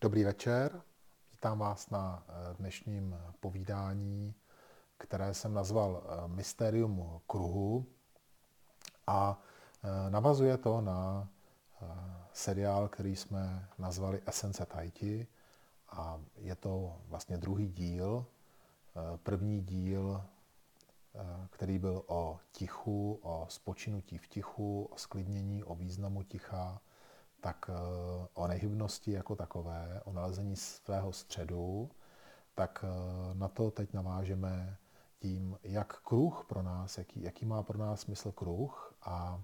Dobrý večer, vítám vás na eh, dnešním povídání, které jsem nazval eh, Mysterium kruhu. A eh, navazuje to na seriál, který jsme nazvali Essence Taiti a je to vlastně druhý díl. První díl, který byl o tichu, o spočinutí v tichu, o sklidnění, o významu ticha, tak eh, o nehybnosti jako takové, o nalezení svého středu, tak eh, na to teď navážeme tím, jak kruh pro nás, jaký, jaký má pro nás smysl kruh. A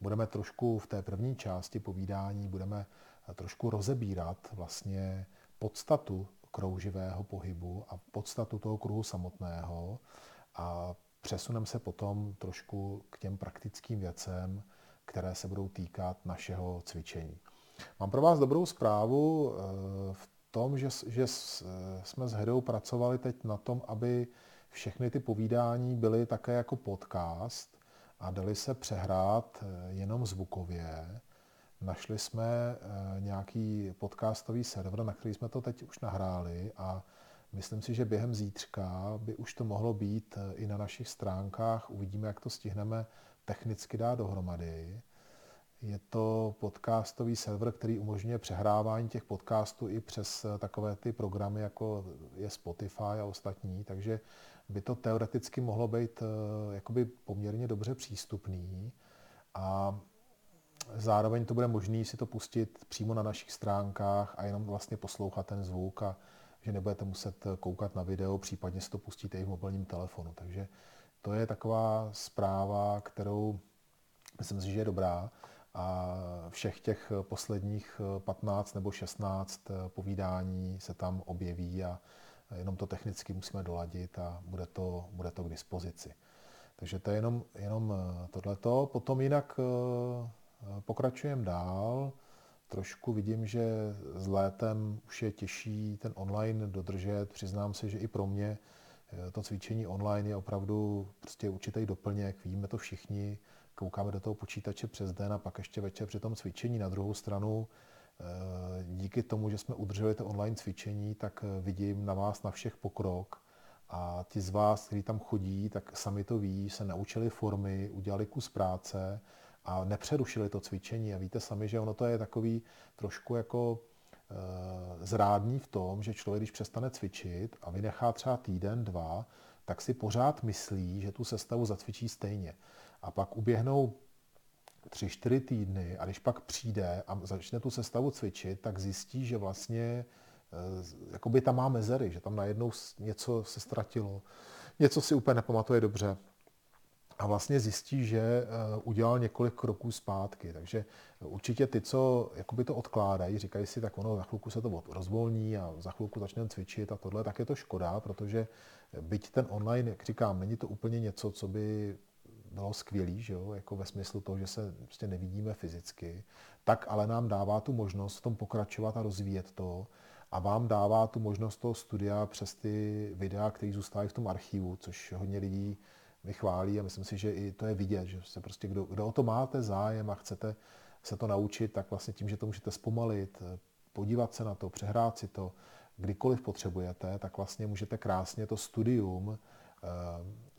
budeme trošku v té první části povídání, budeme eh, trošku rozebírat vlastně podstatu krouživého pohybu a podstatu toho kruhu samotného. A přesuneme se potom trošku k těm praktickým věcem, které se budou týkat našeho cvičení. Mám pro vás dobrou zprávu eh, v tom, že, že jsme s Hedou pracovali teď na tom, aby všechny ty povídání byly také jako podcast a dali se přehrát eh, jenom zvukově. Našli jsme eh, nějaký podcastový server, na který jsme to teď už nahráli a myslím si, že během zítřka by už to mohlo být i na našich stránkách. Uvidíme, jak to stihneme technicky dát dohromady. Je to podcastový server, který umožňuje přehrávání těch podcastů i přes eh, takové ty programy, jako je Spotify a ostatní, takže by to teoreticky mohlo být eh, jakoby poměrně dobře přístupný a zároveň to bude možné si to pustit přímo na našich stránkách a jenom vlastně poslouchat ten zvuk a že nebudete muset koukat na video, případně si to pustíte i v mobilním telefonu. Takže to je taková zpráva, kterou myslím si, že je dobrá a všech těch posledních 15 nebo 16 povídání se tam objeví a jenom to technicky musíme doladit a bude to, bude to k dispozici. Takže to je jenom, jenom tohleto. Potom jinak eh, pokračujeme dál. Trošku vidím, že s létem už je těžší ten online dodržet. Přiznám se, že i pro mě eh, to cvičení online je opravdu prostě určitý doplněk. Víme to všichni koukáme do toho počítače přes den a pak ještě večer při tom cvičení. Na druhou stranu, eh, díky tomu, že jsme udrželi to online cvičení, tak eh, vidím na vás na všech pokrok. A ti z vás, kteří tam chodí, tak sami to ví, se naučili formy, udělali kus práce a nepřerušili to cvičení. A víte sami, že ono to je takový trošku jako e, zrádný v tom, že člověk, když přestane cvičit a vynechá třeba týden, dva, tak si pořád myslí, že tu sestavu zacvičí stejně. A pak uběhnou tři, čtyři týdny a když pak přijde a začne tu sestavu cvičit, tak zjistí, že vlastně eh, jakoby tam má mezery, že tam najednou něco se ztratilo, něco si úplně nepamatuje dobře. A vlastně zjistí, že eh, udělal několik kroků zpátky. Takže určitě ty, co jakoby to odkládají, říkají si, tak ono za chvilku se to rozvolní a za chvilku začneme cvičit a tohle, tak je to škoda, protože byť ten online, jak říkám, není to úplně něco, co by bylo skvělý, že jo, jako ve smyslu toho, že se prostě nevidíme fyzicky, tak ale nám dává tu možnost v tom pokračovat a rozvíjet to a vám dává tu možnost toho studia přes ty videa, které zůstávají v tom archivu, což hodně lidí vychválí a myslím si, že i to je vidět, že se prostě kdo, kdo o to máte zájem a chcete se to naučit, tak vlastně tím, že to můžete zpomalit, podívat se na to, přehrát si to, kdykoliv potřebujete, tak vlastně můžete krásně to studium eh,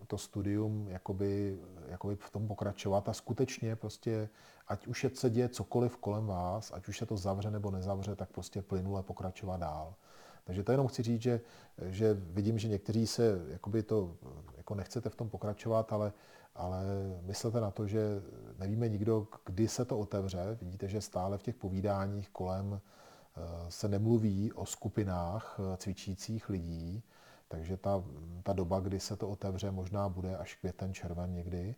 to studium jakoby, jakoby v tom pokračovat a skutečně prostě, ať už je se děje cokoliv kolem vás, ať už se to zavře nebo nezavře, tak prostě plynule pokračovat dál. Takže to jenom chci říct, že, že vidím, že někteří se jakoby to jako nechcete v tom pokračovat, ale, ale myslete na to, že nevíme nikdo, kdy se to otevře. Vidíte, že stále v těch povídáních kolem eh, se nemluví o skupinách eh, cvičících lidí, takže ta, ta doba, kdy se to otevře, možná bude až květen, červen někdy,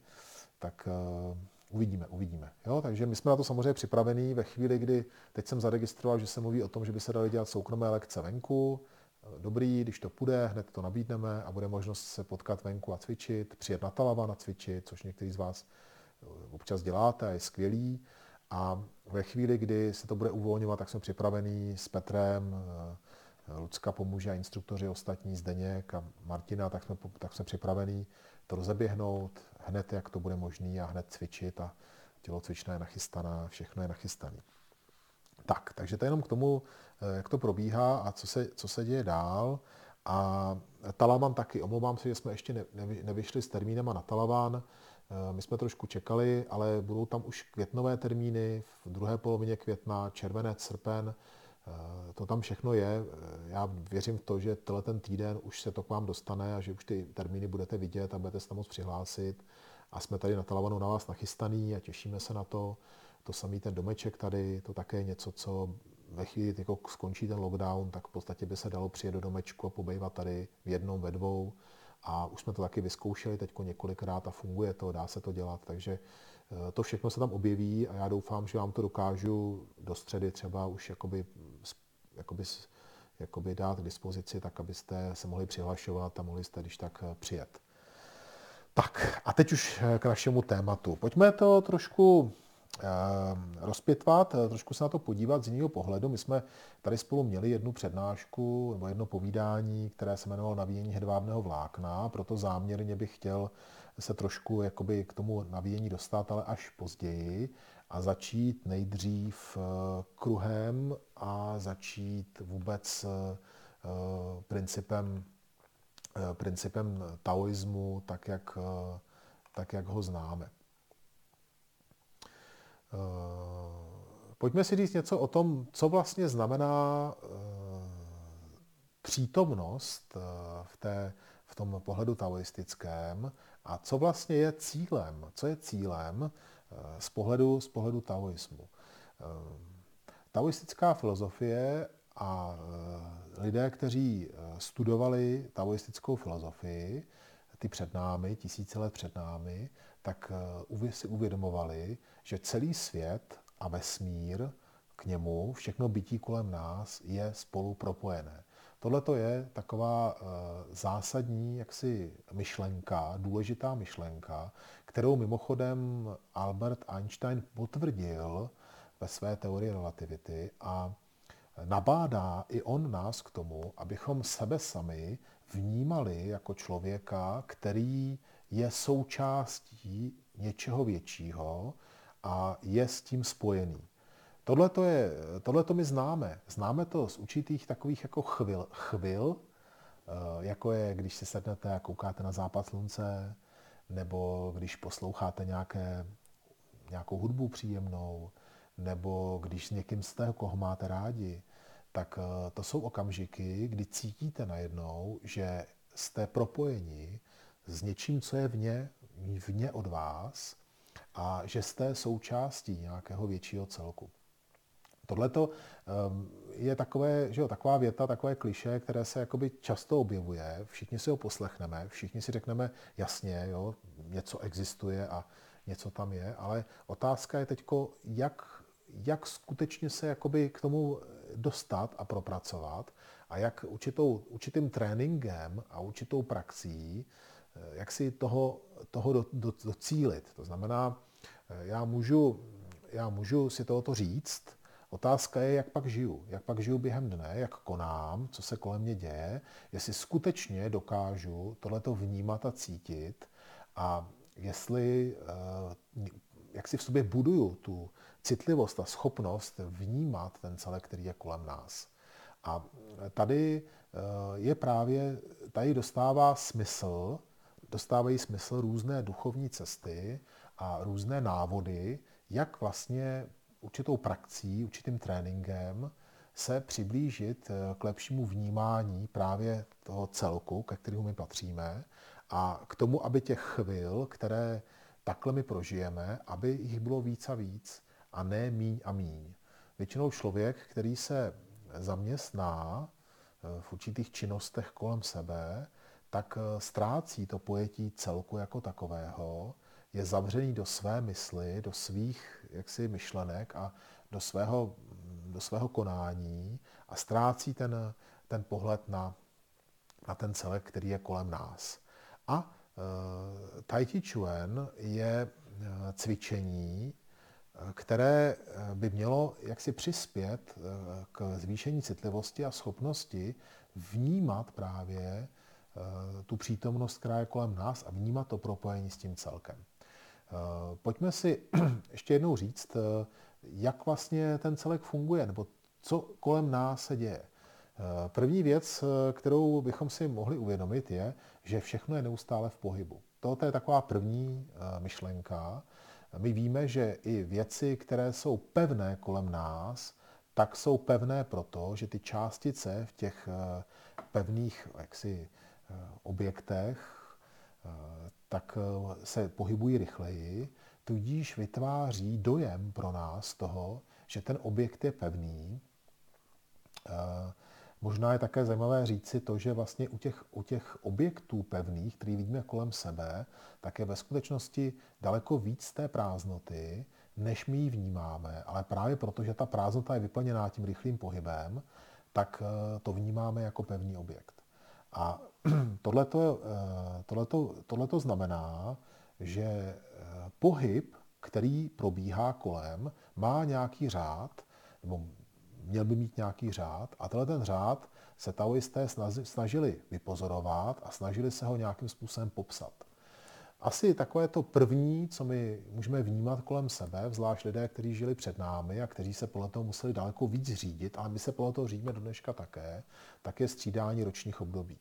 tak uh, uvidíme, uvidíme. Jo? Takže my jsme na to samozřejmě připravení ve chvíli, kdy teď jsem zaregistroval, že se mluví o tom, že by se daly dělat soukromé lekce venku. Dobrý, když to půjde, hned to nabídneme a bude možnost se potkat venku a cvičit, přijet na Talava na cvičit, což někteří z vás eh, občas děláte a je skvělý. A ve chvíli, kdy se to bude uvolňovat, tak jsme připravení s Petrem, Lucka pomůže a instruktoři ostatní, Zdeněk a Martina, tak jsme, tak jsme připravení to rozeběhnout hned, jak to bude možné a hned cvičit a tělocvična je nachystaná, všechno je nachystané. Tak, takže to je jenom k tomu, jak to probíhá a co se, co se děje dál. A Talaman taky, omlouvám se, že jsme ještě nevyšli s termínem na Talavan. My jsme trošku čekali, ale budou tam už květnové termíny v druhé polovině května, červenec, srpen. To tam všechno je. Já věřím v to, že tenhle ten týden už se to k vám dostane a že už ty termíny budete vidět a budete se tam moc přihlásit. A jsme tady na Talavanu na vás nachystaný a těšíme se na to. To samý ten domeček tady, to také je něco, co ve chvíli, jako skončí ten lockdown, tak v podstatě by se dalo přijet do domečku a pobejvat tady v jednom, ve dvou. A už jsme to taky vyzkoušeli teď několikrát a funguje to, dá se to dělat. Takže eh, to všechno se tam objeví a já doufám, že vám to dokážu do středy třeba už jakoby, jakoby, jakoby dát k dispozici, tak abyste se mohli přihlašovat a mohli jste když tak eh, přijet. Tak a teď už eh, k našemu tématu. Pojďme to trošku rozpětvat, eh, trošku se na to podívat z jiného pohledu. My jsme tady spolu měli jednu přednášku nebo jedno povídání, které se jmenovalo Navíjení hedvábného vlákna, proto záměrně bych chtěl se trošku jakoby k tomu navíjení dostat, ale až později a začít nejdřív eh, kruhem a začít vůbec eh, principem, principem taoismu, tak jak, tak jak ho známe. Eh, pojďme si říct něco o tom, co vlastně znamená eh, přítomnost eh, v, té, v tom pohledu taoistickém a co vlastně je cílem, co je cílem z pohledu, z pohledu taoismu. Taoistická filozofie a lidé, kteří studovali taoistickou filozofii, ty před námi, tisíce let před námi, tak si uvědomovali, že celý svět a vesmír k němu, všechno bytí kolem nás je spolu propojené. Tohle to je taková uh, zásadní jaksi myšlenka, důležitá myšlenka, kterou mimochodem Albert Einstein potvrdil ve své teorii relativity a nabádá i on nás k tomu, abychom sebe sami vnímali jako člověka, který je součástí něčeho většího, a je s tím spojený. Tohle to je, my známe. Známe to z určitých takových jako chvil, chvil, eh, jako je, když si sednete a koukáte na západ slunce, nebo když posloucháte nějaké, nějakou hudbu příjemnou, nebo když s někým jste, koho máte rádi, tak eh, to jsou okamžiky, kdy cítíte najednou, že jste propojeni s něčím, co je vně, vně od vás a že jste součástí nějakého většího celku. Tohle ehm, je takové, že jo, taková věta, takové kliše, které se jakoby často objevuje. Všichni si ho poslechneme, všichni si řekneme jasně, jo, něco existuje a něco tam je, ale otázka je teď, jak, jak skutečně se jakoby k tomu dostat a propracovat a jak určitou, určitým tréninkem a určitou praxí Eh, jak si toho, toho do, do, docílit. To znamená, eh, já můžu, já můžu si tohoto říct, Otázka je, jak pak žiju. Jak pak žiju během dne, jak konám, co se kolem mě děje, jestli skutečně dokážu tohleto vnímat a cítit a jestli, eh, jak si v sobě buduju tu citlivost a schopnost vnímat ten celek, který je kolem nás. A tady je právě, tady dostává smysl dostávají smysl různé duchovní cesty a různé návody, jak vlastně určitou praxí, určitým tréninkem se přiblížit eh, k lepšímu vnímání právě toho celku, ke kterému my patříme a k tomu, aby těch chvil, které takhle my prožijeme, aby jich bylo víc a víc a ne míň a míň. Většinou člověk, který se zaměstná eh, v určitých činnostech kolem sebe, tak eh, ztrácí to pojetí celku jako takového, je zavřený do své mysli, do svých jaksi myšlenek a do svého, do svého konání a ztrácí ten, ten pohled na, na ten celek, který je kolem nás. A e, Tai Chi Chuan je eh, cvičení, které by mělo jaksi přispět k zvýšení citlivosti a schopnosti vnímat právě tu přítomnost, která je kolem nás a vnímat to propojení s tím celkem. Eh, pojďme si ještě jednou říct, eh, jak vlastně ten celek funguje, nebo co kolem nás se děje. První věc, kterou bychom si mohli uvědomit, je, že všechno je neustále v pohybu. Toto je taková první myšlenka. My víme, že i věci, které jsou pevné kolem nás, tak jsou pevné proto, že ty částice v těch eh, pevných jaksi, eh, objektech eh, tak se pohybují rychleji, tudíž vytváří dojem pro nás toho, že ten objekt je pevný. Možná je také zajímavé říci to, že vlastně u těch, u těch objektů pevných, který vidíme kolem sebe, tak je ve skutečnosti daleko víc té prázdnoty, než my ji vnímáme. Ale právě proto, že ta prázdnota je vyplněná tím rychlým pohybem, tak eh, to vnímáme jako pevný objekt. A tohleto, eh, tohleto, tohleto znamená, že eh, pohyb, který probíhá kolem, má nějaký řád, nebo měl by mít nějaký řád, a tenhle ten řád se taoisté snažili vypozorovat a snažili se ho nějakým způsobem popsat. Asi takové to první, co my můžeme vnímat kolem sebe, zvlášť lidé, kteří žili před námi a kteří se podle toho museli daleko víc řídit, ale my se podle toho řídíme do dneška také, tak je střídání ročních období.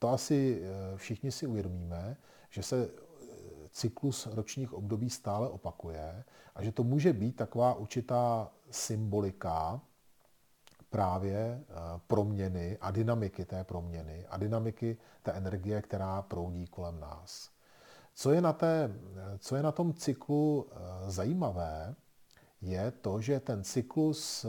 To asi eh, všichni si uvědomíme, že se eh, cyklus ročních období stále opakuje a že to může být taková určitá symbolika právě eh, proměny a dynamiky té proměny a dynamiky té energie, která proudí kolem nás. Co je na, té, co je na tom cyklu zajímavé, je to, že ten cyklus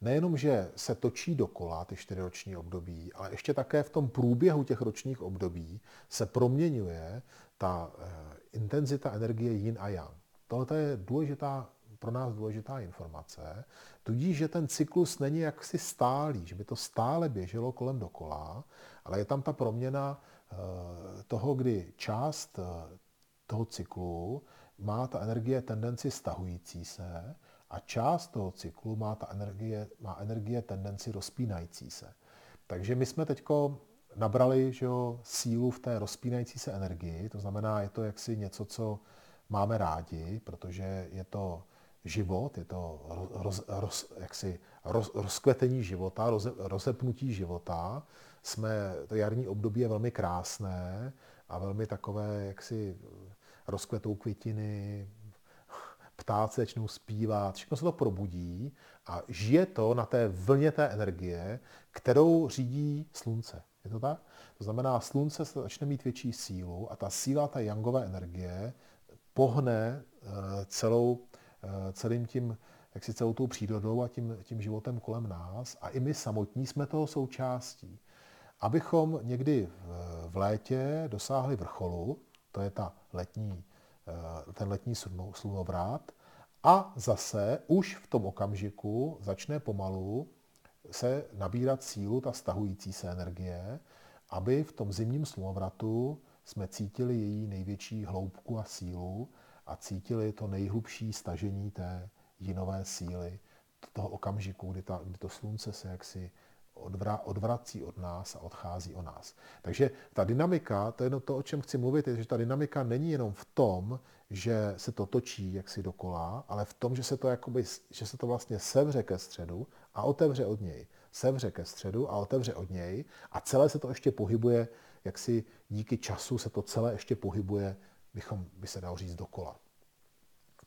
nejenom, že se točí dokola, ty čtyřiroční období, ale ještě také v tom průběhu těch ročních období se proměňuje ta eh, intenzita energie yin a yang. Tohle je důležitá, pro nás důležitá informace, tudíž, že ten cyklus není jaksi stálý, že by to stále běželo kolem dokola, ale je tam ta proměna Eh, toho, kdy část eh, toho cyklu má ta energie tendenci stahující se a část toho cyklu má ta energie, má energie tendenci rozpínající se. Takže my jsme teď nabrali že jo, sílu v té rozpínající se energii, to znamená, je to jaksi něco, co máme rádi, protože je to život, je to roz, roz, jaksi roz, rozkvetení života, roze, rozepnutí života, jsme, to jarní období je velmi krásné a velmi takové, jak si rozkvetou květiny, ptáci začnou zpívat, všechno se to probudí a žije to na té vlně té energie, kterou řídí slunce. Je to tak? To znamená, slunce se začne mít větší sílu a ta síla té jangové energie pohne eh, celou, eh, celým tím, jak si celou tou přírodou a tím, tím životem kolem nás a i my samotní jsme toho součástí abychom někdy v létě dosáhli vrcholu, to je ta letní, ten letní slunovrát, a zase už v tom okamžiku začne pomalu se nabírat sílu ta stahující se energie, aby v tom zimním slunovratu jsme cítili její největší hloubku a sílu a cítili to nejhlubší stažení té jinové síly, toho okamžiku, kdy, ta, kdy to slunce se jaksi odvrací od nás a odchází o nás. Takže ta dynamika, to je to, o čem chci mluvit, je, že ta dynamika není jenom v tom, že se to točí jaksi dokola, ale v tom, že se to, jakoby, že se to vlastně sevře ke středu a otevře od něj. Sevře ke středu a otevře od něj a celé se to ještě pohybuje, jak si díky času se to celé ještě pohybuje, bychom, by se dalo říct, dokola.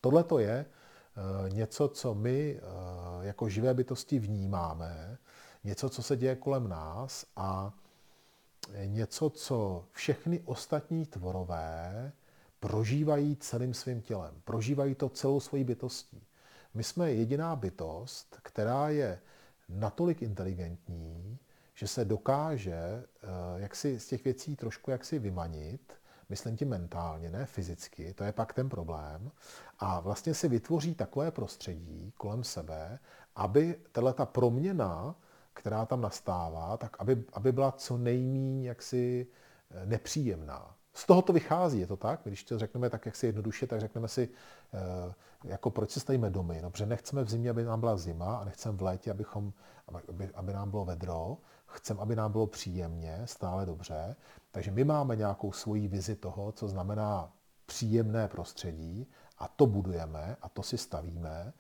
Tohle to je eh, něco, co my eh, jako živé bytosti vnímáme, něco, co se děje kolem nás a něco, co všechny ostatní tvorové prožívají celým svým tělem. Prožívají to celou svojí bytostí. My jsme jediná bytost, která je natolik inteligentní, že se dokáže eh, jak si z těch věcí trošku jaksi vymanit, myslím tím mentálně, ne fyzicky, to je pak ten problém, a vlastně si vytvoří takové prostředí kolem sebe, aby tato proměna která tam nastává, tak aby, aby byla co nejméně jaksi eh, nepříjemná. Z toho to vychází, je to tak? Když to řekneme tak, jak si jednoduše, tak řekneme si, eh, jako proč se stavíme domy? No, protože nechceme v zimě, aby nám byla zima a nechceme v létě, abychom, aby, aby nám bylo vedro. Chceme, aby nám bylo příjemně, stále dobře. Takže my máme nějakou svoji vizi toho, co znamená příjemné prostředí a to budujeme a to si stavíme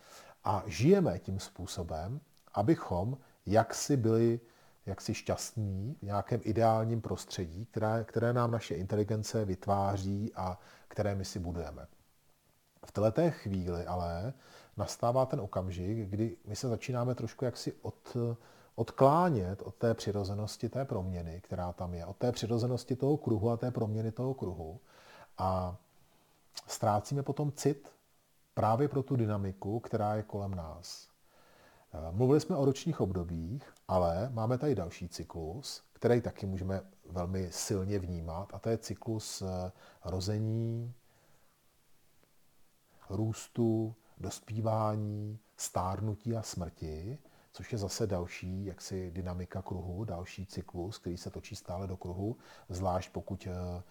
a žijeme tím způsobem, abychom jaksi byli jaksi šťastní v nějakém ideálním prostředí, které, které nám naše inteligence vytváří a které my si budujeme. V této chvíli ale nastává ten okamžik, kdy my se začínáme trošku jaksi od, odklánět od té přirozenosti té proměny, která tam je, od té přirozenosti toho kruhu a té proměny toho kruhu a ztrácíme potom cit právě pro tu dynamiku, která je kolem nás. Mluvili jsme o ročních obdobích, ale máme tady další cyklus, který taky můžeme velmi silně vnímat, a to je cyklus eh, rození, růstu, dospívání, stárnutí a smrti, což je zase další jaksi dynamika kruhu, další cyklus, který se točí stále do kruhu, zvlášť pokud eh, eh,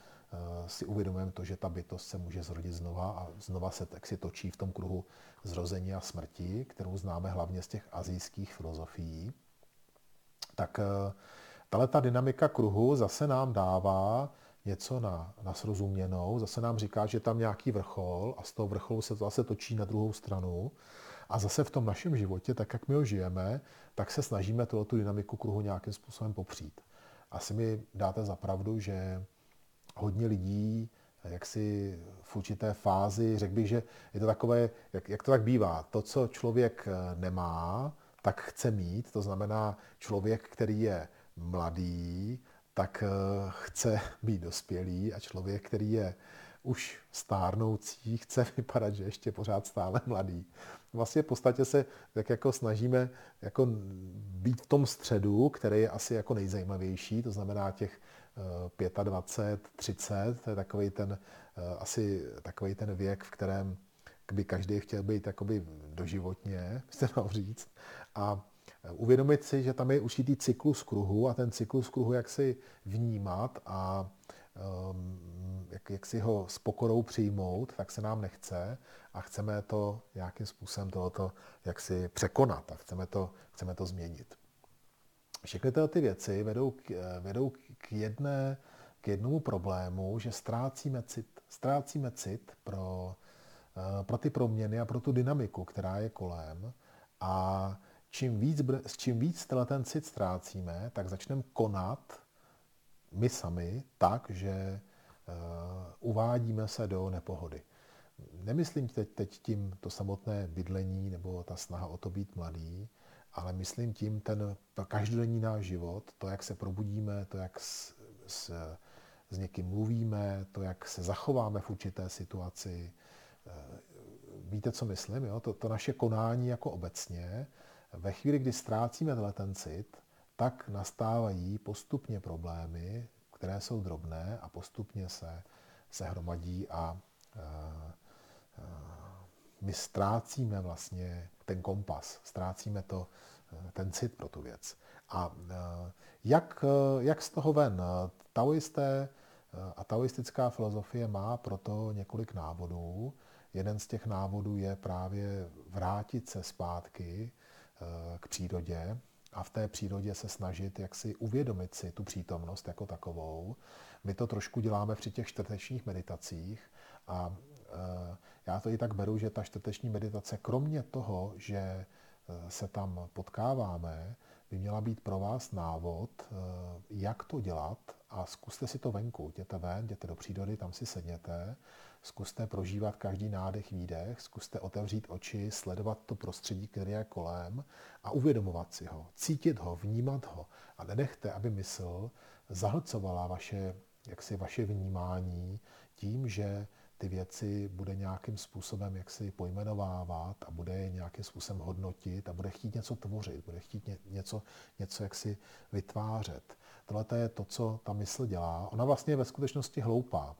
si uvědomujeme to, že ta bytost se může zrodit znova a znova se tak si točí v tom kruhu zrození a smrti, kterou známe hlavně z těch azijských filozofií, tak eh, tahle ta dynamika kruhu zase nám dává něco na, na srozuměnou, zase nám říká, že tam nějaký vrchol a z toho vrcholu se to zase točí na druhou stranu. A zase v tom našem životě, tak jak my ho žijeme, tak se snažíme tu dynamiku kruhu nějakým způsobem popřít. Asi mi dáte za pravdu, že hodně lidí jak si v určité fázi, řekl bych, že je to takové, jak, jak to tak bývá, to, co člověk eh, nemá, tak chce mít, to znamená člověk, který je mladý, tak eh, chce být dospělý a člověk, který je už stárnoucí, chce vypadat, že ještě pořád stále mladý. Vlastně v podstatě se tak jako snažíme jako být v tom středu, který je asi jako nejzajímavější, to znamená těch 25, eh, 30, to je takový ten, eh, asi takový ten věk, v kterém by každý chtěl být jakoby doživotně, se dalo říct. A uvědomit si, že tam je určitý cyklus kruhu a ten cyklus kruhu jak si vnímat a um, jak, jak si ho s pokorou přijmout, tak se nám nechce a chceme to nějakým způsobem tohoto jak si překonat a chceme to, chceme to změnit. Všechny tyhle ty věci vedou k, vedou k, jedné, k jednomu problému, že ztrácíme cit, ztrácíme cit pro, uh, pro ty proměny a pro tu dynamiku, která je kolem a čím víc, čím víc ten cit ztrácíme, tak začneme konat my sami tak, že uh, uvádíme se do nepohody. Nemyslím teď, teď tím to samotné bydlení nebo ta snaha o to být mladý, ale myslím tím ten každodenní náš život, to, jak se probudíme, to, jak s, s, s někým mluvíme, to, jak se zachováme v určité situaci. Eh, víte, co myslím? Jo? To, to naše konání jako obecně ve chvíli, kdy ztrácíme tenhle ten cit, tak nastávají postupně problémy, které jsou drobné a postupně se, se hromadí a, a, a my ztrácíme vlastně ten kompas, ztrácíme to, ten cit pro tu věc. A jak, jak z toho ven? Taoisté a taoistická filozofie má proto několik návodů. Jeden z těch návodů je právě vrátit se zpátky k přírodě a v té přírodě se snažit jak si uvědomit si tu přítomnost jako takovou. My to trošku děláme při těch čtvrtečních meditacích a já to i tak beru, že ta čtvrteční meditace, kromě toho, že e, se tam potkáváme, by měla být pro vás návod, e, jak to dělat a zkuste si to venku. Jděte ven, jděte do přírody, tam si sedněte Zkuste prožívat každý nádech, výdech, zkuste otevřít oči, sledovat to prostředí, které je kolem a uvědomovat si ho, cítit ho, vnímat ho a nenechte, aby mysl zahlcovala vaše, jaksi vaše vnímání tím, že ty věci bude nějakým způsobem jaksi pojmenovávat a bude je nějakým způsobem hodnotit a bude chtít něco tvořit, bude chtít něco, něco jaksi vytvářet. Tohle je to, co ta mysl dělá. Ona vlastně je ve skutečnosti hloupá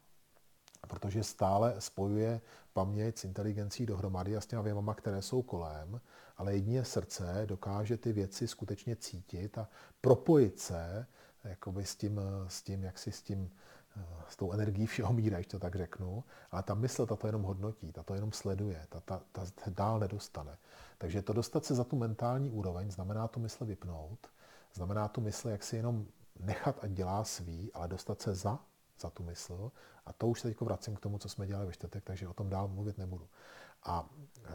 protože stále spojuje paměť s inteligencí dohromady a s těma věmama, které jsou kolem, ale jedině srdce dokáže ty věci skutečně cítit a propojit se jakoby s tím, s tím jak si s tím, s tou energií všeho míra, když to tak řeknu, ale ta mysl ta to jenom hodnotí, ta to jenom sleduje, ta, ta, ta dál nedostane. Takže to dostat se za tu mentální úroveň znamená tu mysl vypnout, znamená tu mysl jak si jenom nechat, ať dělá svý, ale dostat se za za tu mysl. A to už se teď vracím k tomu, co jsme dělali ve čtvrtek, takže o tom dál mluvit nebudu. A e,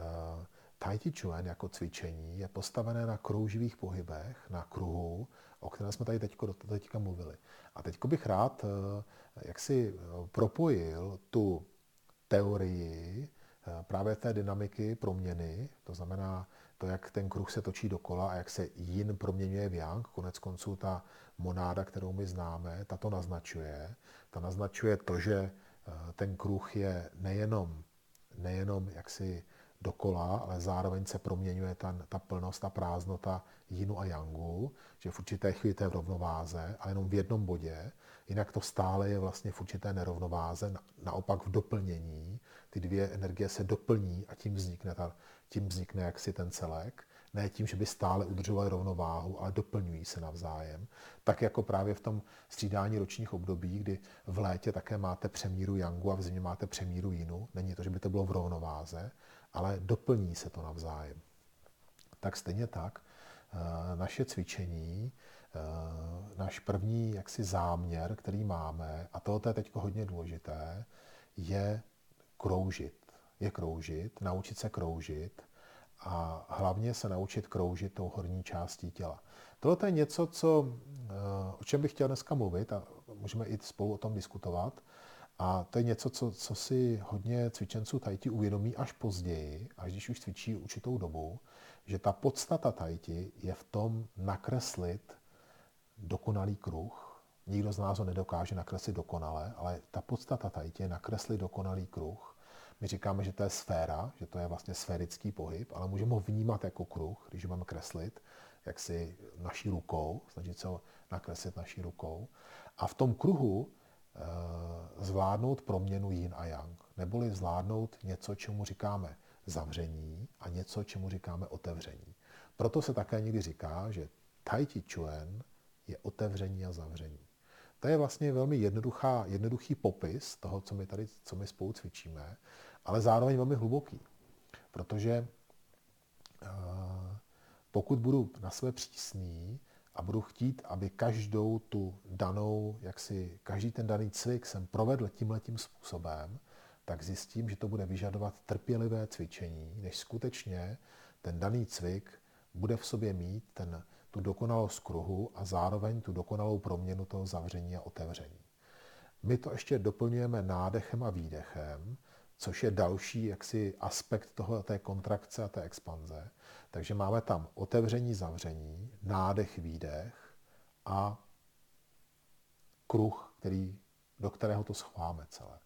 Tai Chi Chuan jako cvičení je postavené na krouživých pohybech, na kruhu, o kterém jsme tady teďko, teďka mluvili. A teď bych rád eh, jak si eh, propojil tu teorii eh, právě té dynamiky proměny, to znamená to, jak ten kruh se točí dokola a jak se jin proměňuje v yang. Konec konců ta monáda, kterou my známe, ta to naznačuje. Ta naznačuje to, že ten kruh je nejenom, nejenom jaksi dokola, ale zároveň se proměňuje ta, ta plnost, ta prázdnota jinu a yangu, že v určité chvíli to je v rovnováze, ale jenom v jednom bodě, jinak to stále je vlastně v určité nerovnováze, naopak v doplnění, ty dvě energie se doplní a tím vznikne, ta, tím vznikne jaksi ten celek, ne tím, že by stále udržovali rovnováhu, ale doplňují se navzájem. Tak jako právě v tom střídání ročních období, kdy v létě také máte přemíru yangu a v zimě máte přemíru jinu. Není to, že by to bylo v rovnováze, ale doplní se to navzájem. Tak stejně tak eh, naše cvičení, eh, náš první jaksi záměr, který máme, a to je teď hodně důležité, je kroužit. Je kroužit, naučit se kroužit a hlavně se naučit kroužit tou horní částí těla. Tohle je něco, co, eh, o čem bych chtěl dneska mluvit a můžeme i spolu o tom diskutovat. A to je něco, co, co si hodně cvičenců tajti uvědomí až později, až když už cvičí určitou dobu, že ta podstata tajti je v tom nakreslit dokonalý kruh. Nikdo z nás ho nedokáže nakreslit dokonale, ale ta podstata tajti je nakreslit dokonalý kruh. My říkáme, že to je sféra, že to je vlastně sférický pohyb, ale můžeme ho vnímat jako kruh, když ho máme kreslit, jak si naší rukou, snažit se ho nakreslit naší rukou. A v tom kruhu zvládnout proměnu yin a yang, neboli zvládnout něco, čemu říkáme zavření a něco, čemu říkáme otevření. Proto se také někdy říká, že Tai Chi Chuan je otevření a zavření. To je vlastně velmi jednoduchá, jednoduchý popis toho, co my tady co my spolu cvičíme, ale zároveň velmi hluboký. Protože uh, pokud budu na své přísný, a budu chtít, aby každou tu danou, jak si každý ten daný cvik jsem provedl tímhletím způsobem, tak zjistím, že to bude vyžadovat trpělivé cvičení, než skutečně ten daný cvik bude v sobě mít ten, tu dokonalost kruhu a zároveň tu dokonalou proměnu toho zavření a otevření. My to ještě doplňujeme nádechem a výdechem, což je další jaksi aspekt toho, té kontrakce a té expanze. Takže máme tam otevření, zavření, nádech, výdech a kruh, který, do kterého to schováme celé.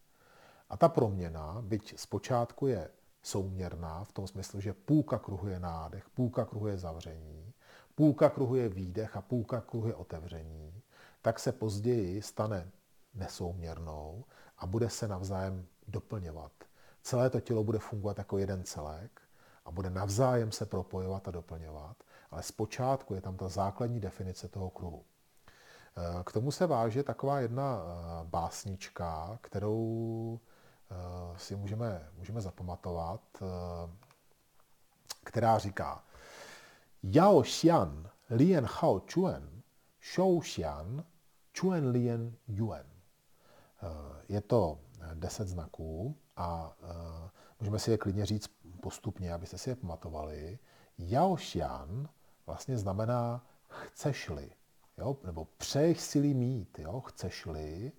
A ta proměna, byť zpočátku je souměrná, v tom smyslu, že půlka kruhu je nádech, půlka kruhu je zavření, půlka kruhu je výdech a půlka kruhu je otevření, tak se později stane nesouměrnou a bude se navzájem doplňovat. Celé to tělo bude fungovat jako jeden celek a bude navzájem se propojovat a doplňovat, ale zpočátku je tam ta základní definice toho kruhu. Eh, k tomu se váže taková jedna eh, básnička, kterou eh, si můžeme, můžeme zapamatovat, která říká Yao Xian Lian Hao Chuan Shou Xian Chuan Lian Yuan. Je to deset znaků a můžeme si je klidně říct postupně, abyste si je pamatovali, Yao Xian vlastně znamená chceš-li, jo? nebo přeješ si mít, jo? chceš-li.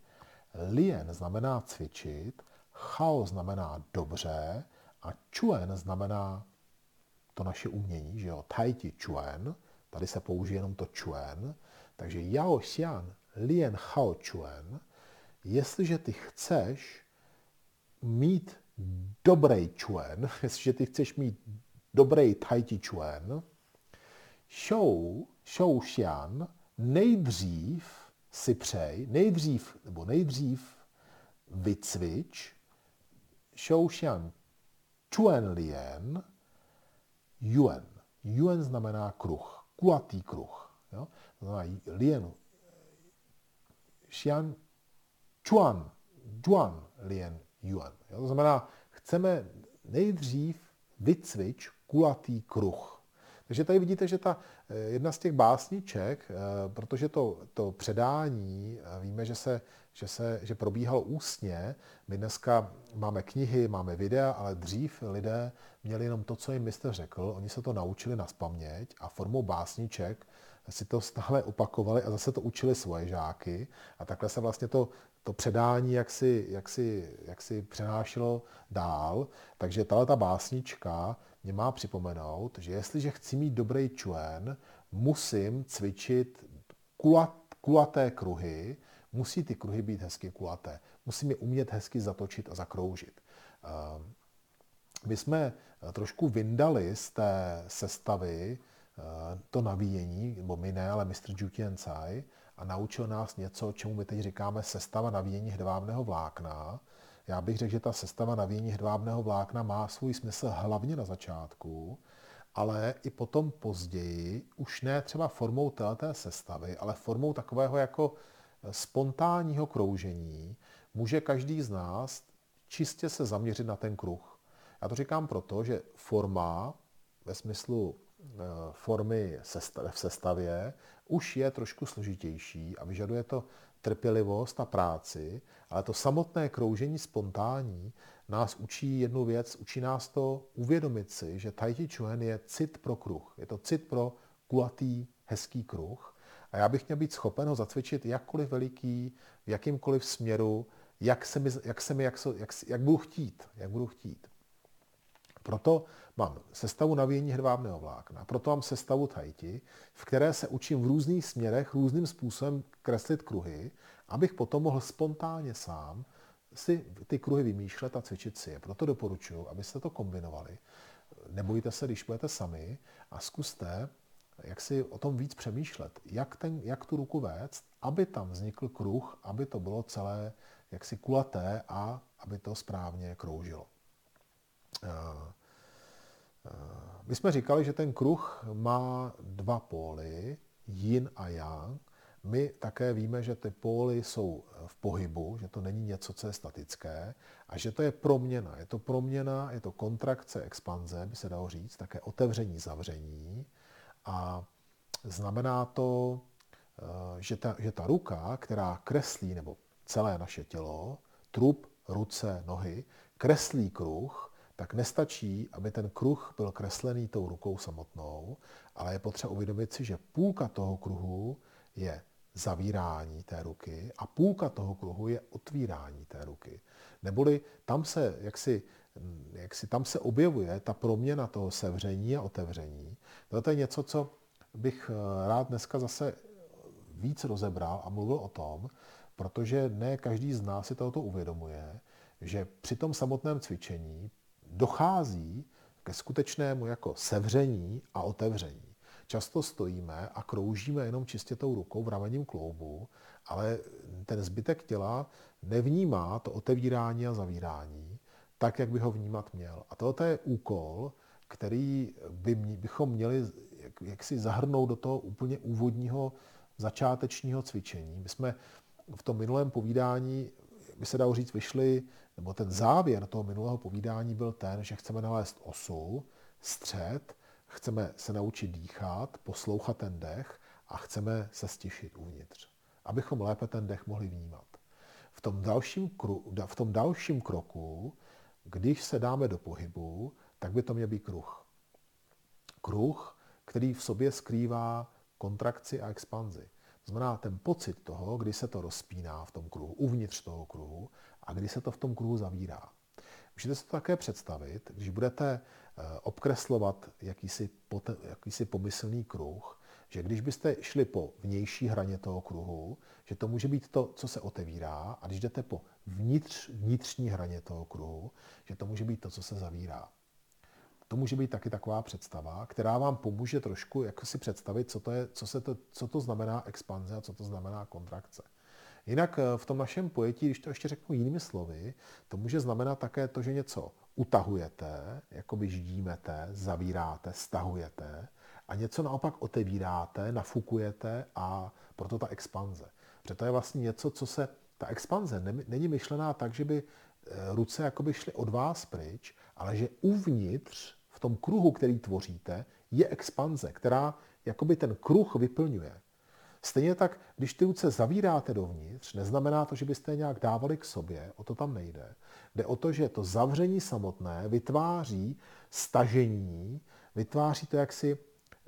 Lien znamená cvičit, Chao znamená dobře a Chuen znamená to naše umění, že jo, Tai Chi Chuen, tady se použije jenom to Chuen, takže Yao Xian Lien Chao Chuen, jestliže ty chceš mít dobrý člen, jestliže ty chceš mít dobrý tai chi člen, show xian, nejdřív si přej, nejdřív, nebo nejdřív vycvič, show xian čuen lien, yuan. Yuan znamená kruh, kulatý kruh. Jo? Znamená lien, xian chuan, juan lien yuan. To znamená, chceme nejdřív vycvič kulatý kruh. Takže tady vidíte, že ta jedna z těch básniček, protože to, to předání, víme, že se že, se, že probíhalo ústně. My dneska máme knihy, máme videa, ale dřív lidé měli jenom to, co jim mistr řekl. Oni se to naučili na spaměť a formou básniček si to stále opakovali a zase to učili svoje žáky. A takhle se vlastně to, to předání jaksi, jaksi, jaksi přenášelo dál. Takže tahle ta básnička mě má připomenout, že jestliže chci mít dobrý člen, musím cvičit kulat, kulaté kruhy, musí ty kruhy být hezky kulaté. Musíme umět hezky zatočit a zakroužit. Ehm, my jsme trošku vyndali z té sestavy to navíjení, nebo my ne, ale mistr Jutien Tsai, a naučil nás něco, čemu my teď říkáme sestava navíjení hedvábného vlákna. Já bych řekl, že ta sestava navíjení hedvábného vlákna má svůj smysl hlavně na začátku, ale i potom později, už ne třeba formou této sestavy, ale formou takového jako spontánního kroužení může každý z nás čistě se zaměřit na ten kruh. Já to říkám proto, že forma ve smyslu eh, formy v sestavě už je trošku složitější a vyžaduje to trpělivost a práci, ale to samotné kroužení spontánní nás učí jednu věc, učí nás to uvědomit si, že Tai Chi Chuan je cit pro kruh. Je to cit pro kulatý, hezký kruh a já bych měl být schopen ho zacvičit jakkoliv veliký, v jakýmkoliv směru, jak se mi, jak, se mi, jak, se, jak, jak budu chtít. Jak budu chtít. Proto mám sestavu navíjení hedvábného vlákna, proto mám sestavu tajti, v které se učím v různých směrech, různým způsobem kreslit kruhy, abych potom mohl spontánně sám si ty kruhy vymýšlet a cvičit si je. Proto doporučuji, abyste to kombinovali. Nebojte se, když budete sami a zkuste jak si o tom víc přemýšlet, jak, ten, jak tu ruku vést, aby tam vznikl kruh, aby to bylo celé jaksi kulaté a aby to správně kroužilo. My jsme říkali, že ten kruh má dva póly, yin a yang. My také víme, že ty póly jsou v pohybu, že to není něco, co je statické a že to je proměna. Je to proměna, je to kontrakce, expanze, by se dalo říct, také otevření, zavření. A znamená to, eh, že ta, že ta ruka, která kreslí, nebo celé naše tělo, trup, ruce, nohy, kreslí kruh, tak nestačí, aby ten kruh byl kreslený tou rukou samotnou, ale je potřeba uvědomit si, že půlka toho kruhu je zavírání té ruky a půlka toho kruhu je otvírání té ruky. Neboli tam se, jak si, jak si tam se objevuje ta proměna toho sevření a otevření. To je něco, co bych eh, rád dneska zase víc rozebral a mluvil o tom, protože ne každý z nás si tohoto uvědomuje, že při tom samotném cvičení dochází ke skutečnému jako sevření a otevření. Často stojíme a kroužíme jenom čistě tou rukou v ramenním kloubu, ale ten zbytek těla nevnímá to otevírání a zavírání tak, jak by ho vnímat měl. A tohle je úkol, který by, bychom měli jak, jak si zahrnout do toho úplně úvodního začátečního cvičení. My jsme v tom minulém povídání, by se dalo říct, vyšli, nebo ten závěr toho minulého povídání byl ten, že chceme nalézt osu, střed, chceme se naučit dýchat, poslouchat ten dech a chceme se stišit uvnitř, abychom lépe ten dech mohli vnímat. V tom dalším, kru, v tom dalším kroku, když se dáme do pohybu, tak by to měl být kruh. Kruh, který v sobě skrývá kontrakci a expanzi. Znamená ten pocit toho, kdy se to rozpíná v tom kruhu, uvnitř toho kruhu a kdy se to v tom kruhu zavírá. Můžete si to také představit, když budete eh, obkreslovat jakýsi, jakýsi pomyslný kruh, že když byste šli po vnější hraně toho kruhu, že to může být to, co se otevírá, a když jdete po vnitř, vnitřní hraně toho kruhu, že to může být to, co se zavírá. To může být taky taková představa, která vám pomůže trošku jako si představit, co to, je, co, se to, co to znamená expanze a co to znamená kontrakce. Jinak eh, v tom našem pojetí, když to ještě řeknu jinými slovy, to může znamenat také to, že něco utahujete, jako by ždímete, zavíráte, stahujete a něco naopak otevíráte, nafukujete a proto ta expanze. Protože to je vlastně něco, co se, ta expanze není myšlená tak, že by eh, ruce jakoby šly od vás pryč, ale že uvnitř v tom kruhu, který tvoříte, je expanze, která jakoby ten kruh vyplňuje. Stejně tak, když ty ruce zavíráte dovnitř, neznamená to, že byste je nějak dávali k sobě, o to tam nejde. Jde o to, že to zavření samotné vytváří stažení, vytváří to jaksi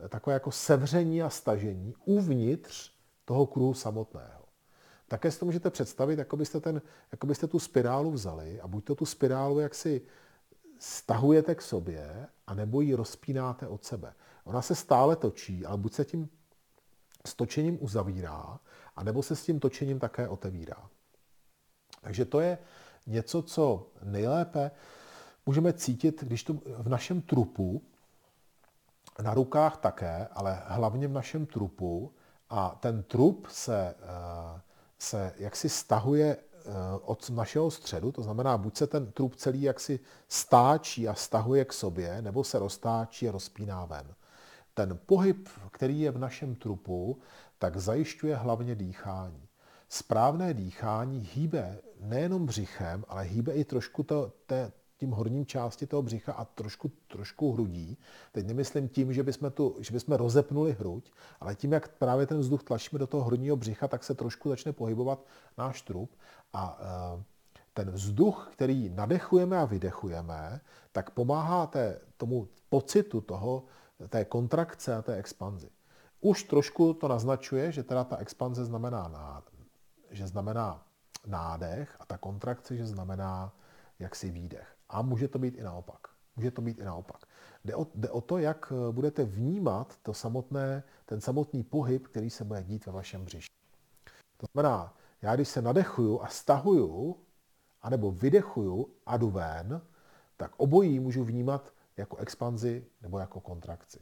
takové jako sevření a stažení uvnitř toho kruhu samotného. Také si to můžete představit, jako byste, ten, jako byste tu spirálu vzali a buď to tu spirálu jaksi stahujete k sobě, anebo ji rozpínáte od sebe. Ona se stále točí, ale buď se tím s točením uzavírá, anebo se s tím točením také otevírá. Takže to je něco, co nejlépe můžeme cítit, když to v našem trupu, na rukách také, ale hlavně v našem trupu, a ten trup se, eh, se jaksi stahuje od našeho středu, to znamená, buď se ten trup celý jaksi stáčí a stahuje k sobě, nebo se roztáčí a rozpíná ven. Ten pohyb, který je v našem trupu, tak zajišťuje hlavně dýchání. Správné dýchání hýbe nejenom břichem, ale hýbe i trošku to, te, tím horním části toho břicha a trošku, trošku hrudí. Teď nemyslím tím, že bychom, tu, že bychom rozepnuli hruď, ale tím, jak právě ten vzduch tlačíme do toho horního břicha, tak se trošku začne pohybovat náš trup a e, ten vzduch, který nadechujeme a vydechujeme, tak pomáhá té, tomu pocitu toho, té kontrakce a té expanzi. Už trošku to naznačuje, že teda ta expanze znamená, ná, že znamená nádech a ta kontrakce, že znamená jaksi výdech. A může to být i naopak. Může to být i naopak. Jde o, jde o to, jak budete vnímat to samotné, ten samotný pohyb, který se bude dít ve vašem břiše. To znamená, já když se nadechuju a stahuju, anebo vydechuju a jdu ven, tak obojí můžu vnímat jako expanzi nebo jako kontrakci.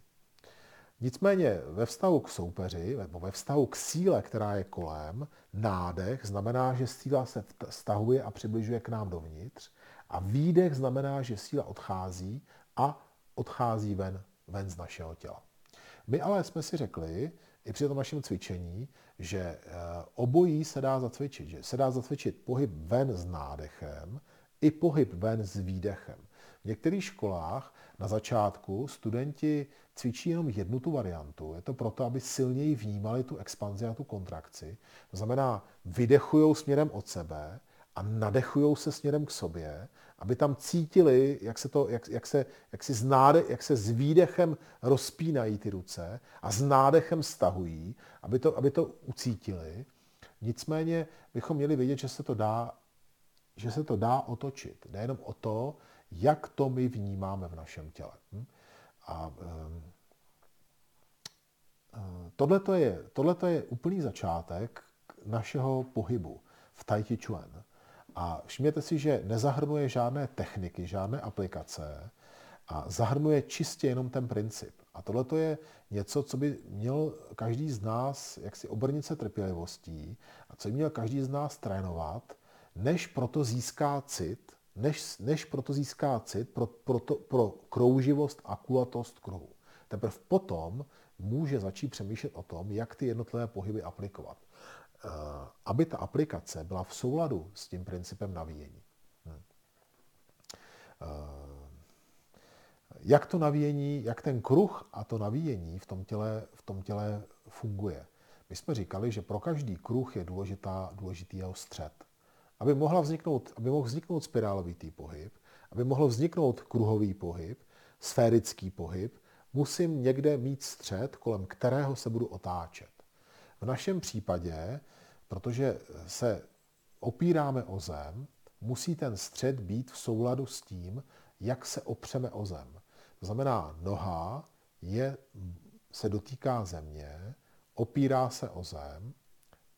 Nicméně ve vztahu k soupeři, nebo ve vztahu k síle, která je kolem, nádech znamená, že síla se stahuje a přibližuje k nám dovnitř a výdech znamená, že síla odchází a odchází ven, ven z našeho těla. My ale jsme si řekli, i při tom našem cvičení, že eh, obojí se dá zacvičit. Že se dá zacvičit pohyb ven s nádechem i pohyb ven s výdechem. V některých školách na začátku studenti cvičí jenom jednu tu variantu. Je to proto, aby silněji vnímali tu expanzi a tu kontrakci. To znamená, vydechují směrem od sebe a nadechují se směrem k sobě, aby tam cítili, jak se, to, jak, jak se, jak si s náde, jak se s výdechem rozpínají ty ruce a s nádechem stahují, aby to, aby to ucítili. Nicméně bychom měli vědět, že se to dá, že se to dá otočit. Nejenom o to, jak to my vnímáme v našem těle. Hm? A um, tohle je, tohleto je úplný začátek našeho pohybu v Tai Chi Chuan. A všimněte si, že nezahrnuje žádné techniky, žádné aplikace a zahrnuje čistě jenom ten princip. A tohle je něco, co by měl každý z nás jaksi obrnit se trpělivostí a co by měl každý z nás trénovat, než proto získá cit, než, než proto získá cit pro, pro, to, pro krouživost a kulatost kruhu. Teprve potom může začít přemýšlet o tom, jak ty jednotlivé pohyby aplikovat. Eh, aby ta aplikace byla v souladu s tím principem navíjení. Hm. Eh, jak to navíjení, jak ten kruh a to navíjení v tom těle, v tom těle funguje. My jsme říkali, že pro každý kruh je důležitá, důležitý jeho střed. Aby, mohla vzniknout, aby mohl vzniknout spirálovitý pohyb, aby mohl vzniknout kruhový pohyb, sférický pohyb, musím někde mít střed, kolem kterého se budu otáčet. V našem případě, protože se opíráme o zem, musí ten střed být v souladu s tím, jak se opřeme o zem. To znamená, noha je, se dotýká země, opírá se o zem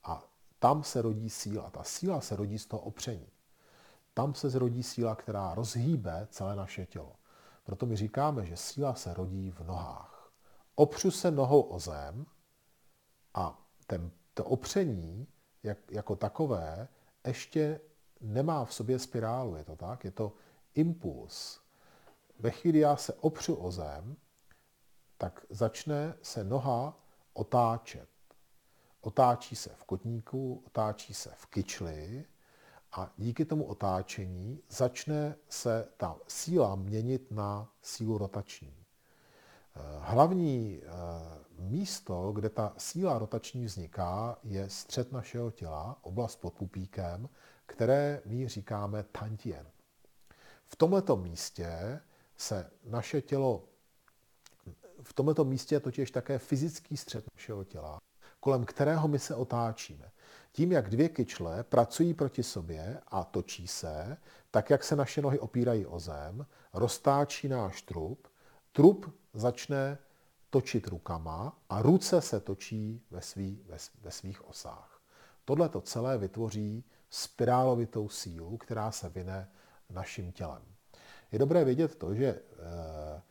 a tam se rodí síla. Ta síla se rodí z toho opření. Tam se zrodí síla, která rozhýbe celé naše tělo. Proto my říkáme, že síla se rodí v nohách. Opřu se nohou o zem a ten, to opření jak, jako takové ještě nemá v sobě spirálu, je to tak? Je to impuls. Ve chvíli já se opřu o zem, tak začne se noha otáčet. Otáčí se v kotníku, otáčí se v kyčli a díky tomu otáčení začne se ta síla měnit na sílu rotační. Hlavní místo, kde ta síla rotační vzniká, je střed našeho těla, oblast pod pupíkem, které my říkáme tantien. V tomto místě se naše tělo, v tomto místě je totiž také fyzický střed našeho těla, kolem kterého my se otáčíme. Tím, jak dvě kyčle pracují proti sobě a točí se, tak jak se naše nohy opírají o zem, roztáčí náš trup, trup začne točit rukama a ruce se točí ve, svý, ve, ve svých osách. Tohle to celé vytvoří spirálovitou sílu, která se vyne naším tělem. Je dobré vědět to, že eh,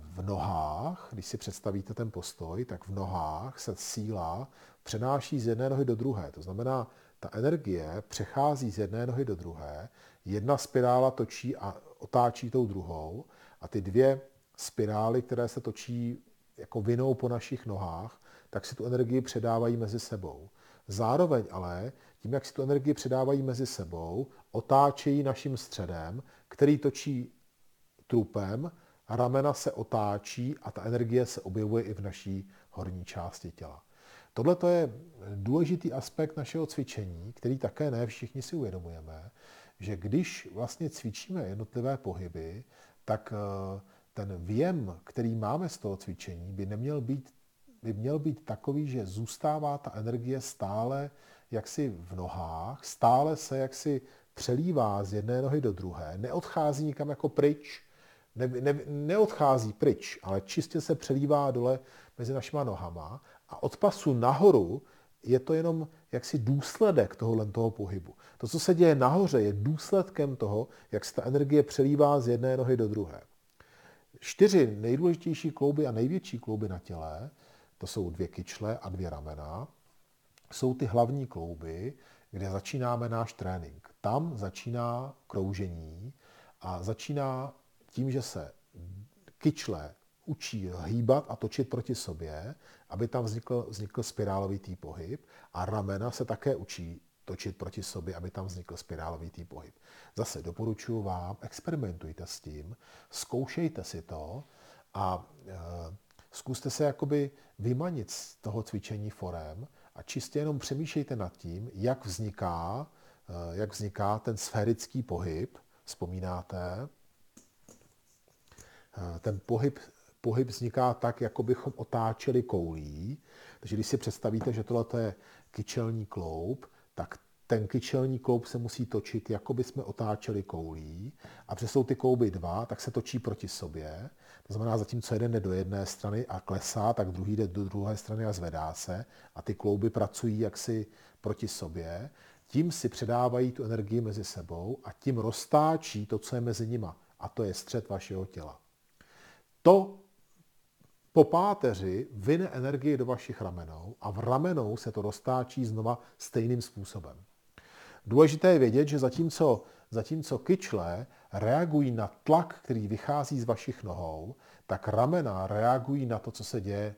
v nohách, když si představíte ten postoj, tak v nohách se síla přenáší z jedné nohy do druhé. To znamená, ta energie přechází z jedné nohy do druhé, jedna spirála točí a otáčí tou druhou a ty dvě spirály, které se točí jako vinou po našich nohách, tak si tu energii předávají mezi sebou. Zároveň ale, tím, jak si tu energii předávají mezi sebou, otáčejí naším středem, který točí trupem, ramena se otáčí a ta energie se objevuje i v naší horní části těla. Tohle je důležitý aspekt našeho cvičení, který také ne všichni si uvědomujeme, že když vlastně cvičíme jednotlivé pohyby, tak eh, ten věm, který máme z toho cvičení, by neměl být, by měl být takový, že zůstává ta energie stále jaksi v nohách, stále se jaksi přelívá z jedné nohy do druhé, neodchází nikam jako pryč, ne, ne, neodchází pryč, ale čistě se přelívá dole mezi našima nohama a od pasu nahoru je to jenom jaksi důsledek tohohle toho pohybu. To, co se děje nahoře, je důsledkem toho, jak se ta energie přelívá z jedné nohy do druhé. Čtyři nejdůležitější klouby a největší klouby na těle, to jsou dvě kyčle a dvě ramena, jsou ty hlavní klouby, kde začínáme náš trénink. Tam začíná kroužení a začíná tím, že se kyčle učí hýbat a točit proti sobě, aby tam vznikl, vznikl spirálovitý pohyb a ramena se také učí točit proti sobě, aby tam vznikl spirálovitý pohyb. Zase doporučuji vám, experimentujte s tím, zkoušejte si to a e, zkuste se jakoby vymanit z toho cvičení forem a čistě jenom přemýšlejte nad tím, jak vzniká, e, jak vzniká ten sférický pohyb. Vzpomínáte? E, ten pohyb, pohyb vzniká tak, jako bychom otáčeli koulí. Takže když si představíte, že tohle je kyčelní kloub, tak ten kyčelní kloub se musí točit, jako by jsme otáčeli koulí. A protože jsou ty klouby dva, tak se točí proti sobě. To znamená, zatímco jeden jde do jedné strany a klesá, tak druhý jde do druhé strany a zvedá se. A ty klouby pracují jaksi proti sobě. Tím si předávají tu energii mezi sebou a tím roztáčí to, co je mezi nima. A to je střed vašeho těla. To po páteři vyne energii do vašich ramenou a v ramenou se to roztáčí znova stejným způsobem. Důležité je vědět, že zatímco, zatímco kyčle reagují na tlak, který vychází z vašich nohou, tak ramena reagují na to, co se děje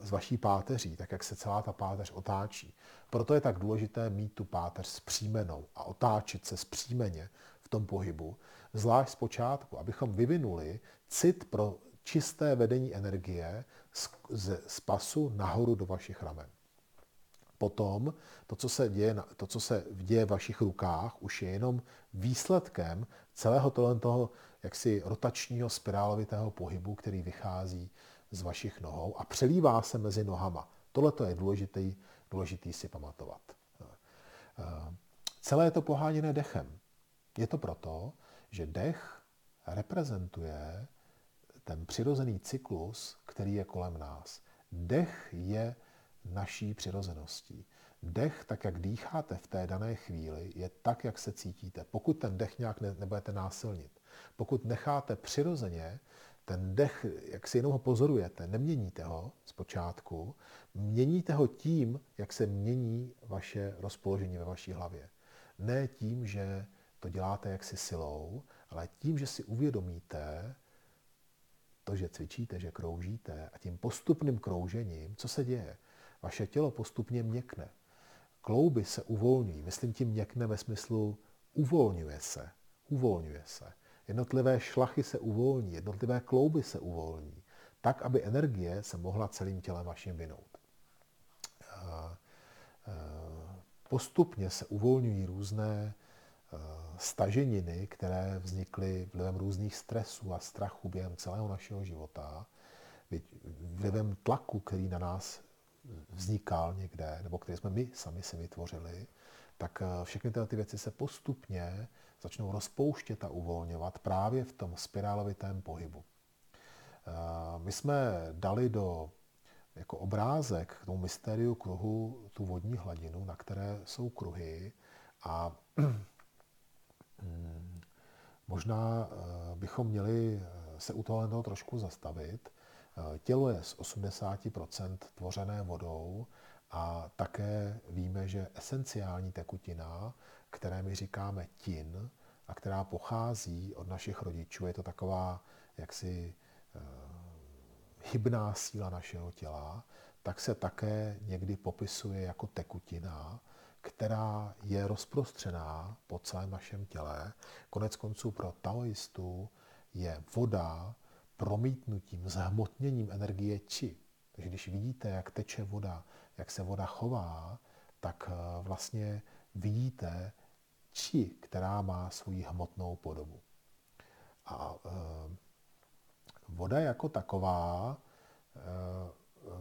z vaší páteří, tak jak se celá ta páteř otáčí. Proto je tak důležité mít tu páteř zpřímenou a otáčet se zpřímeně v tom pohybu, zvlášť zpočátku, abychom vyvinuli cit pro čisté vedení energie z, z, z pasu nahoru do vašich ramen. Potom to, co se děje, to, co se děje v vašich rukách, už je jenom výsledkem celého toho jaksi rotačního spirálovitého pohybu, který vychází z vašich nohou a přelívá se mezi nohama. Tohle je důležitý, důležitý si pamatovat. Celé je to poháněné dechem. Je to proto, že dech reprezentuje ten přirozený cyklus, který je kolem nás. Dech je naší přirozeností. Dech, tak jak dýcháte v té dané chvíli, je tak, jak se cítíte. Pokud ten dech nějak ne, nebudete násilnit, pokud necháte přirozeně ten dech, jak si jenom ho pozorujete, neměníte ho zpočátku, měníte ho tím, jak se mění vaše rozpoložení ve vaší hlavě. Ne tím, že to děláte jaksi silou, ale tím, že si uvědomíte, to, že cvičíte, že kroužíte a tím postupným kroužením, co se děje? Vaše tělo postupně měkne. Klouby se uvolňují. Myslím tím měkne ve smyslu uvolňuje se. Uvolňuje se. Jednotlivé šlachy se uvolní, jednotlivé klouby se uvolní. tak, aby energie se mohla celým tělem vaším vinout. Postupně se uvolňují různé staženiny, které vznikly vlivem různých stresů a strachů během celého našeho života, vlivem tlaku, který na nás vznikal někde, nebo který jsme my sami si vytvořili, tak eh, všechny tyhle ty věci se postupně začnou rozpouštět a uvolňovat právě v tom spirálovitém pohybu. Eh, my jsme dali do jako obrázek k tomu mystériu kruhu tu vodní hladinu, na které jsou kruhy a možná eh, bychom měli se u toho trošku zastavit. Tělo je z 80% tvořené vodou a také víme, že esenciální tekutina, které my říkáme tin, a která pochází od našich rodičů, je to taková jaksi hybná síla našeho těla, tak se také někdy popisuje jako tekutina, která je rozprostřená po celém našem těle. Konec konců pro taoistů je voda promítnutím, zhmotněním energie či. Takže když vidíte, jak teče voda jak se voda chová, tak eh, vlastně vidíte či, která má svoji hmotnou podobu. A eh, voda jako taková, eh,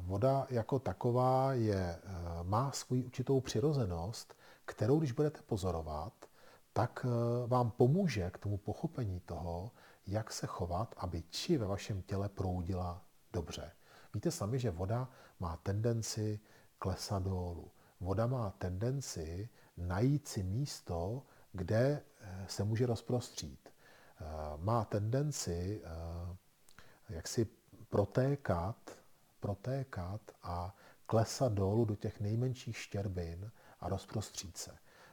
voda jako taková je, má svoji určitou přirozenost, kterou, když budete pozorovat, tak vám pomůže k tomu pochopení toho, jak se chovat, aby či ve vašem těle proudila dobře. Víte sami, že voda má tendenci klesat dolů. Voda má tendenci najít si místo, kde eh, se může rozprostřít. Eh, má tendenci eh, jak si protékat, protékat a klesat dolů do těch nejmenších štěrbin a rozprostřít se.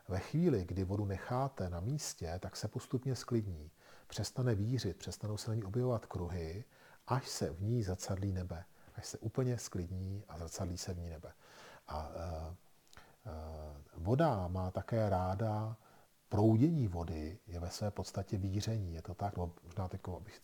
Ve chvíli, kdy vodu necháte na místě, tak se postupně sklidní. Přestane vířit, přestanou se na ní objevovat kruhy, až se v ní zacadlí nebe. Až se úplně sklidní a zacadlí se v ní nebe. A e, e, voda má také ráda proudění vody, je ve své podstatě víření. Je to tak, možná teď, abych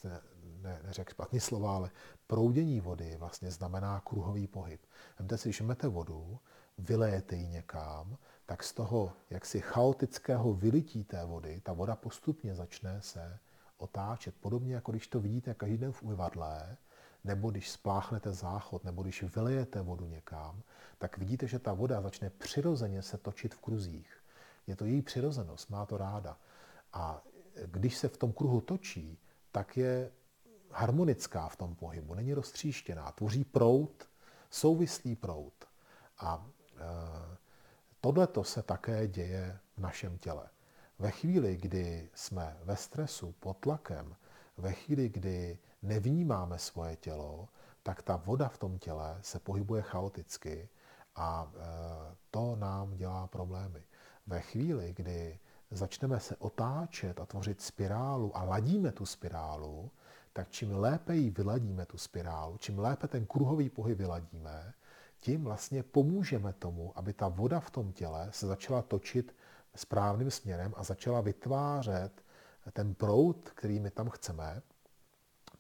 ne, ne, neřekl špatný slova, ale proudění vody vlastně znamená kruhový pohyb. Vemte si, když máte vodu, vylejete ji někam, tak z toho jaksi chaotického vylití té vody, ta voda postupně začne se otáčet. Podobně jako když to vidíte každý den v umyvadle, nebo když spláchnete záchod, nebo když vylejete vodu někam, tak vidíte, že ta voda začne přirozeně se točit v kruzích. Je to její přirozenost, má to ráda. A když se v tom kruhu točí, tak je harmonická v tom pohybu, není roztříštěná, tvoří prout, souvislý prout. A e, tohle se také děje v našem těle. Ve chvíli, kdy jsme ve stresu, pod tlakem, ve chvíli, kdy nevnímáme svoje tělo, tak ta voda v tom těle se pohybuje chaoticky a e, to nám dělá problémy. Ve chvíli, kdy začneme se otáčet a tvořit spirálu a ladíme tu spirálu, tak čím lépe ji vyladíme, tu spirálu, čím lépe ten kruhový pohyb vyladíme, tím vlastně pomůžeme tomu, aby ta voda v tom těle se začala točit správným směrem a začala vytvářet ten proud, který my tam chceme.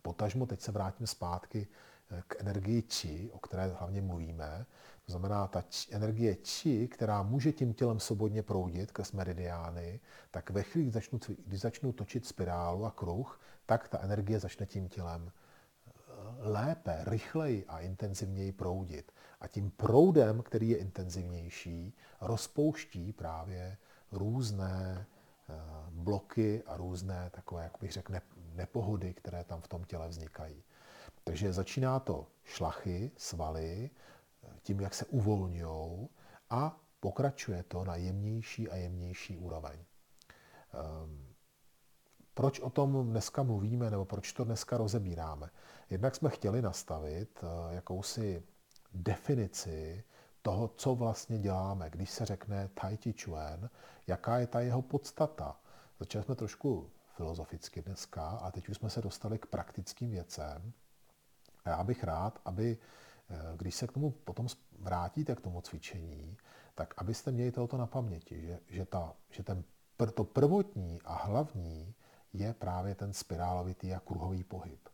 Potažmo teď se vrátím zpátky eh, k energii či, o které hlavně mluvíme. To znamená, ta či, energie či, která může tím tělem svobodně proudit ke meridiány, tak ve chvíli, kdy začnu, kdy začnu točit spirálu a kruh, tak ta energie začne tím tělem eh, lépe, rychleji a intenzivněji proudit. A tím proudem, který je intenzivnější, rozpouští právě různé eh, bloky a různé takové, jak bych řekl, nepohody, které tam v tom těle vznikají. Takže začíná to šlachy, svaly, tím, jak se uvolňují a pokračuje to na jemnější a jemnější úroveň. Ehm, proč o tom dneska mluvíme, nebo proč to dneska rozebíráme? Jednak jsme chtěli nastavit eh, jakousi definici toho, co vlastně děláme. Když se řekne Tai Chi Chuan, jaká je ta jeho podstata? Začali jsme trošku filozoficky dneska a teď už jsme se dostali k praktickým věcem. A já bych rád, aby, eh, když se k tomu potom vrátíte k tomu cvičení, tak abyste měli tohoto na paměti, že, že, ta, že ten, to prvotní a hlavní je právě ten spirálovitý a kruhový pohyb.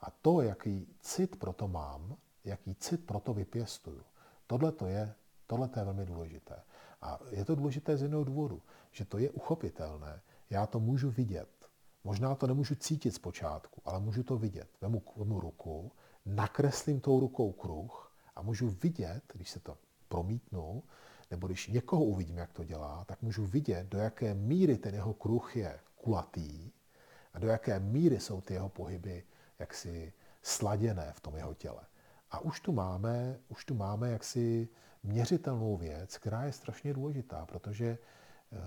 A to, jaký cit pro to mám, jaký cit pro to vypěstuju, tohle to je, tohle to je velmi důležité. A je to důležité z jednoho důvodu, že to je uchopitelné. Já to můžu vidět. Možná to nemůžu cítit zpočátku, ale můžu to vidět. Vemu, vemu ruku, nakreslím tou rukou kruh a můžu vidět, když se to promítnu, nebo když někoho uvidím, jak to dělá, tak můžu vidět, do jaké míry ten jeho kruh je kulatý a do jaké míry jsou ty jeho pohyby jaksi sladěné v tom jeho těle. A už tu máme, už tu máme jaksi měřitelnou věc, která je strašně důležitá, protože uh,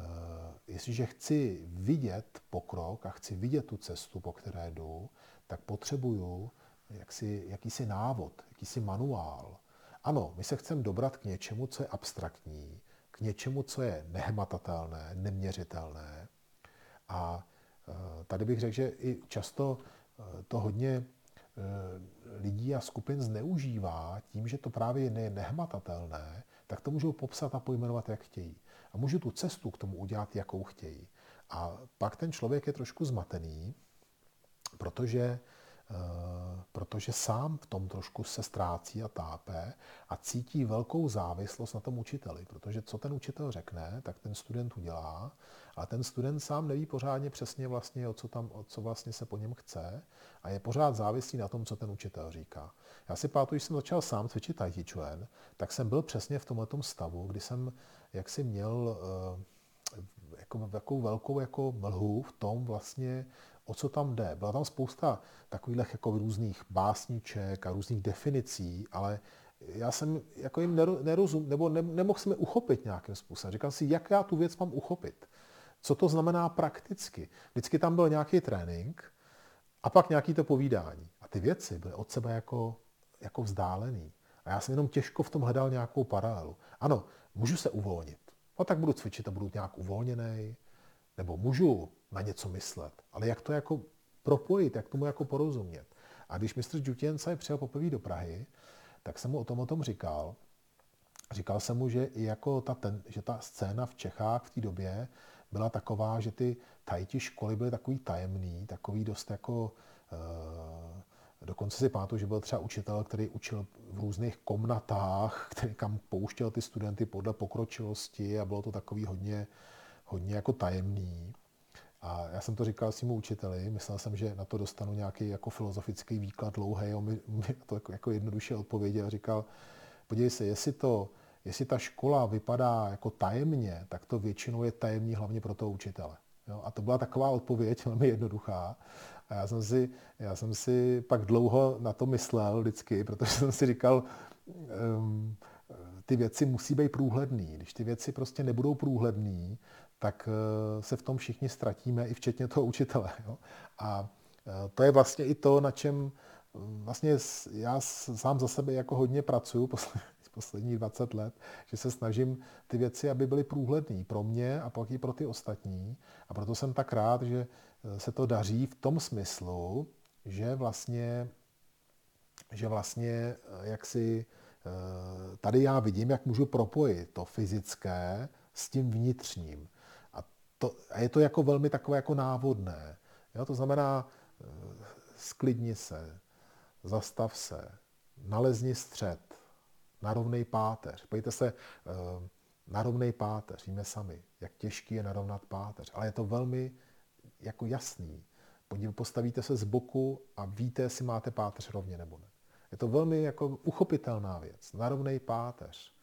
jestliže chci vidět pokrok a chci vidět tu cestu, po které jdu, tak potřebuju jaksi, jakýsi návod, jakýsi manuál. Ano, my se chceme dobrat k něčemu, co je abstraktní, k něčemu, co je nehmatatelné, neměřitelné. A tady bych řekl, že i často uh, to hodně lidí a skupin zneužívá tím, že to právě je nehmatatelné, tak to můžou popsat a pojmenovat, jak chtějí. A můžu tu cestu k tomu udělat, jakou chtějí. A pak ten člověk je trošku zmatený, protože, eh, protože sám v tom trošku se ztrácí a tápe a cítí velkou závislost na tom učiteli. Protože co ten učitel řekne, tak ten student udělá a ten student sám neví pořádně přesně vlastně, o co, tam, o co vlastně se po něm chce a je pořád závislý na tom, co ten učitel říká. Já si pamatuju, když jsem začal sám cvičit Tai Chi Chuan, tak jsem byl přesně v tomhle stavu, kdy jsem jaksi měl uh, jako, jako velkou jako mlhu v tom vlastně, o co tam jde. Byla tam spousta takových jako různých básníček a různých definicí, ale já jsem jako jim nerozum, nebo ne, nemohl jsem je uchopit nějakým způsobem. Říkal si, jak já tu věc mám uchopit. Co to znamená prakticky? Vždycky tam byl nějaký trénink a pak nějaký to povídání. A ty věci byly od sebe jako, jako vzdálený. A já jsem jenom těžko v tom hledal nějakou paralelu. Ano, můžu se uvolnit. No tak budu cvičit a budu nějak uvolněný. Nebo můžu na něco myslet. Ale jak to jako propojit, jak tomu jako porozumět. A když mistr Džutěnca přijel poprvé do Prahy, tak jsem mu o tom o tom říkal. Říkal jsem mu, že i jako ta, ten, že ta scéna v Čechách v té době byla taková, že ty tajti školy byly takový tajemný, takový dost jako... Uh, dokonce si pamatuju, že byl třeba učitel, který učil v různých komnatách, který kam pouštěl ty studenty podle pokročilosti a bylo to takový hodně, hodně jako tajemný. A já jsem to říkal svým učiteli, myslel jsem, že na to dostanu nějaký jako filozofický výklad dlouhý, on mi, to jako, jako jednoduše odpověděl a říkal, podívej se, jestli to Jestli ta škola vypadá jako tajemně, tak to většinou je tajemní hlavně pro toho učitele. Jo? A to byla taková odpověď, velmi jednoduchá. A já jsem, si, já jsem si pak dlouho na to myslel vždycky, protože jsem si říkal, um, ty věci musí být průhledný. Když ty věci prostě nebudou průhledný, tak uh, se v tom všichni ztratíme, i včetně toho učitele. Jo? A uh, to je vlastně i to, na čem vlastně já sám za sebe jako hodně pracuju posledních 20 let, že se snažím ty věci, aby byly průhledné pro mě a pak i pro ty ostatní. A proto jsem tak rád, že eh, se to daří v tom smyslu, že vlastně, že vlastně eh, jak si eh, tady já vidím, jak můžu propojit to fyzické s tím vnitřním. To, a je to jako velmi takové jako návodné. Jo, to znamená, sklidni se, zastav se, nalezni střed, na rovnej páteř. Pojďte se eh, na rovnej páteř, víme sami, jak těžký je narovnat páteř, ale je to velmi jako jasný. Postavíte se z boku a víte, jestli máte páteř rovně nebo ne. Je to velmi jako uchopitelná věc. Narovnej páteř,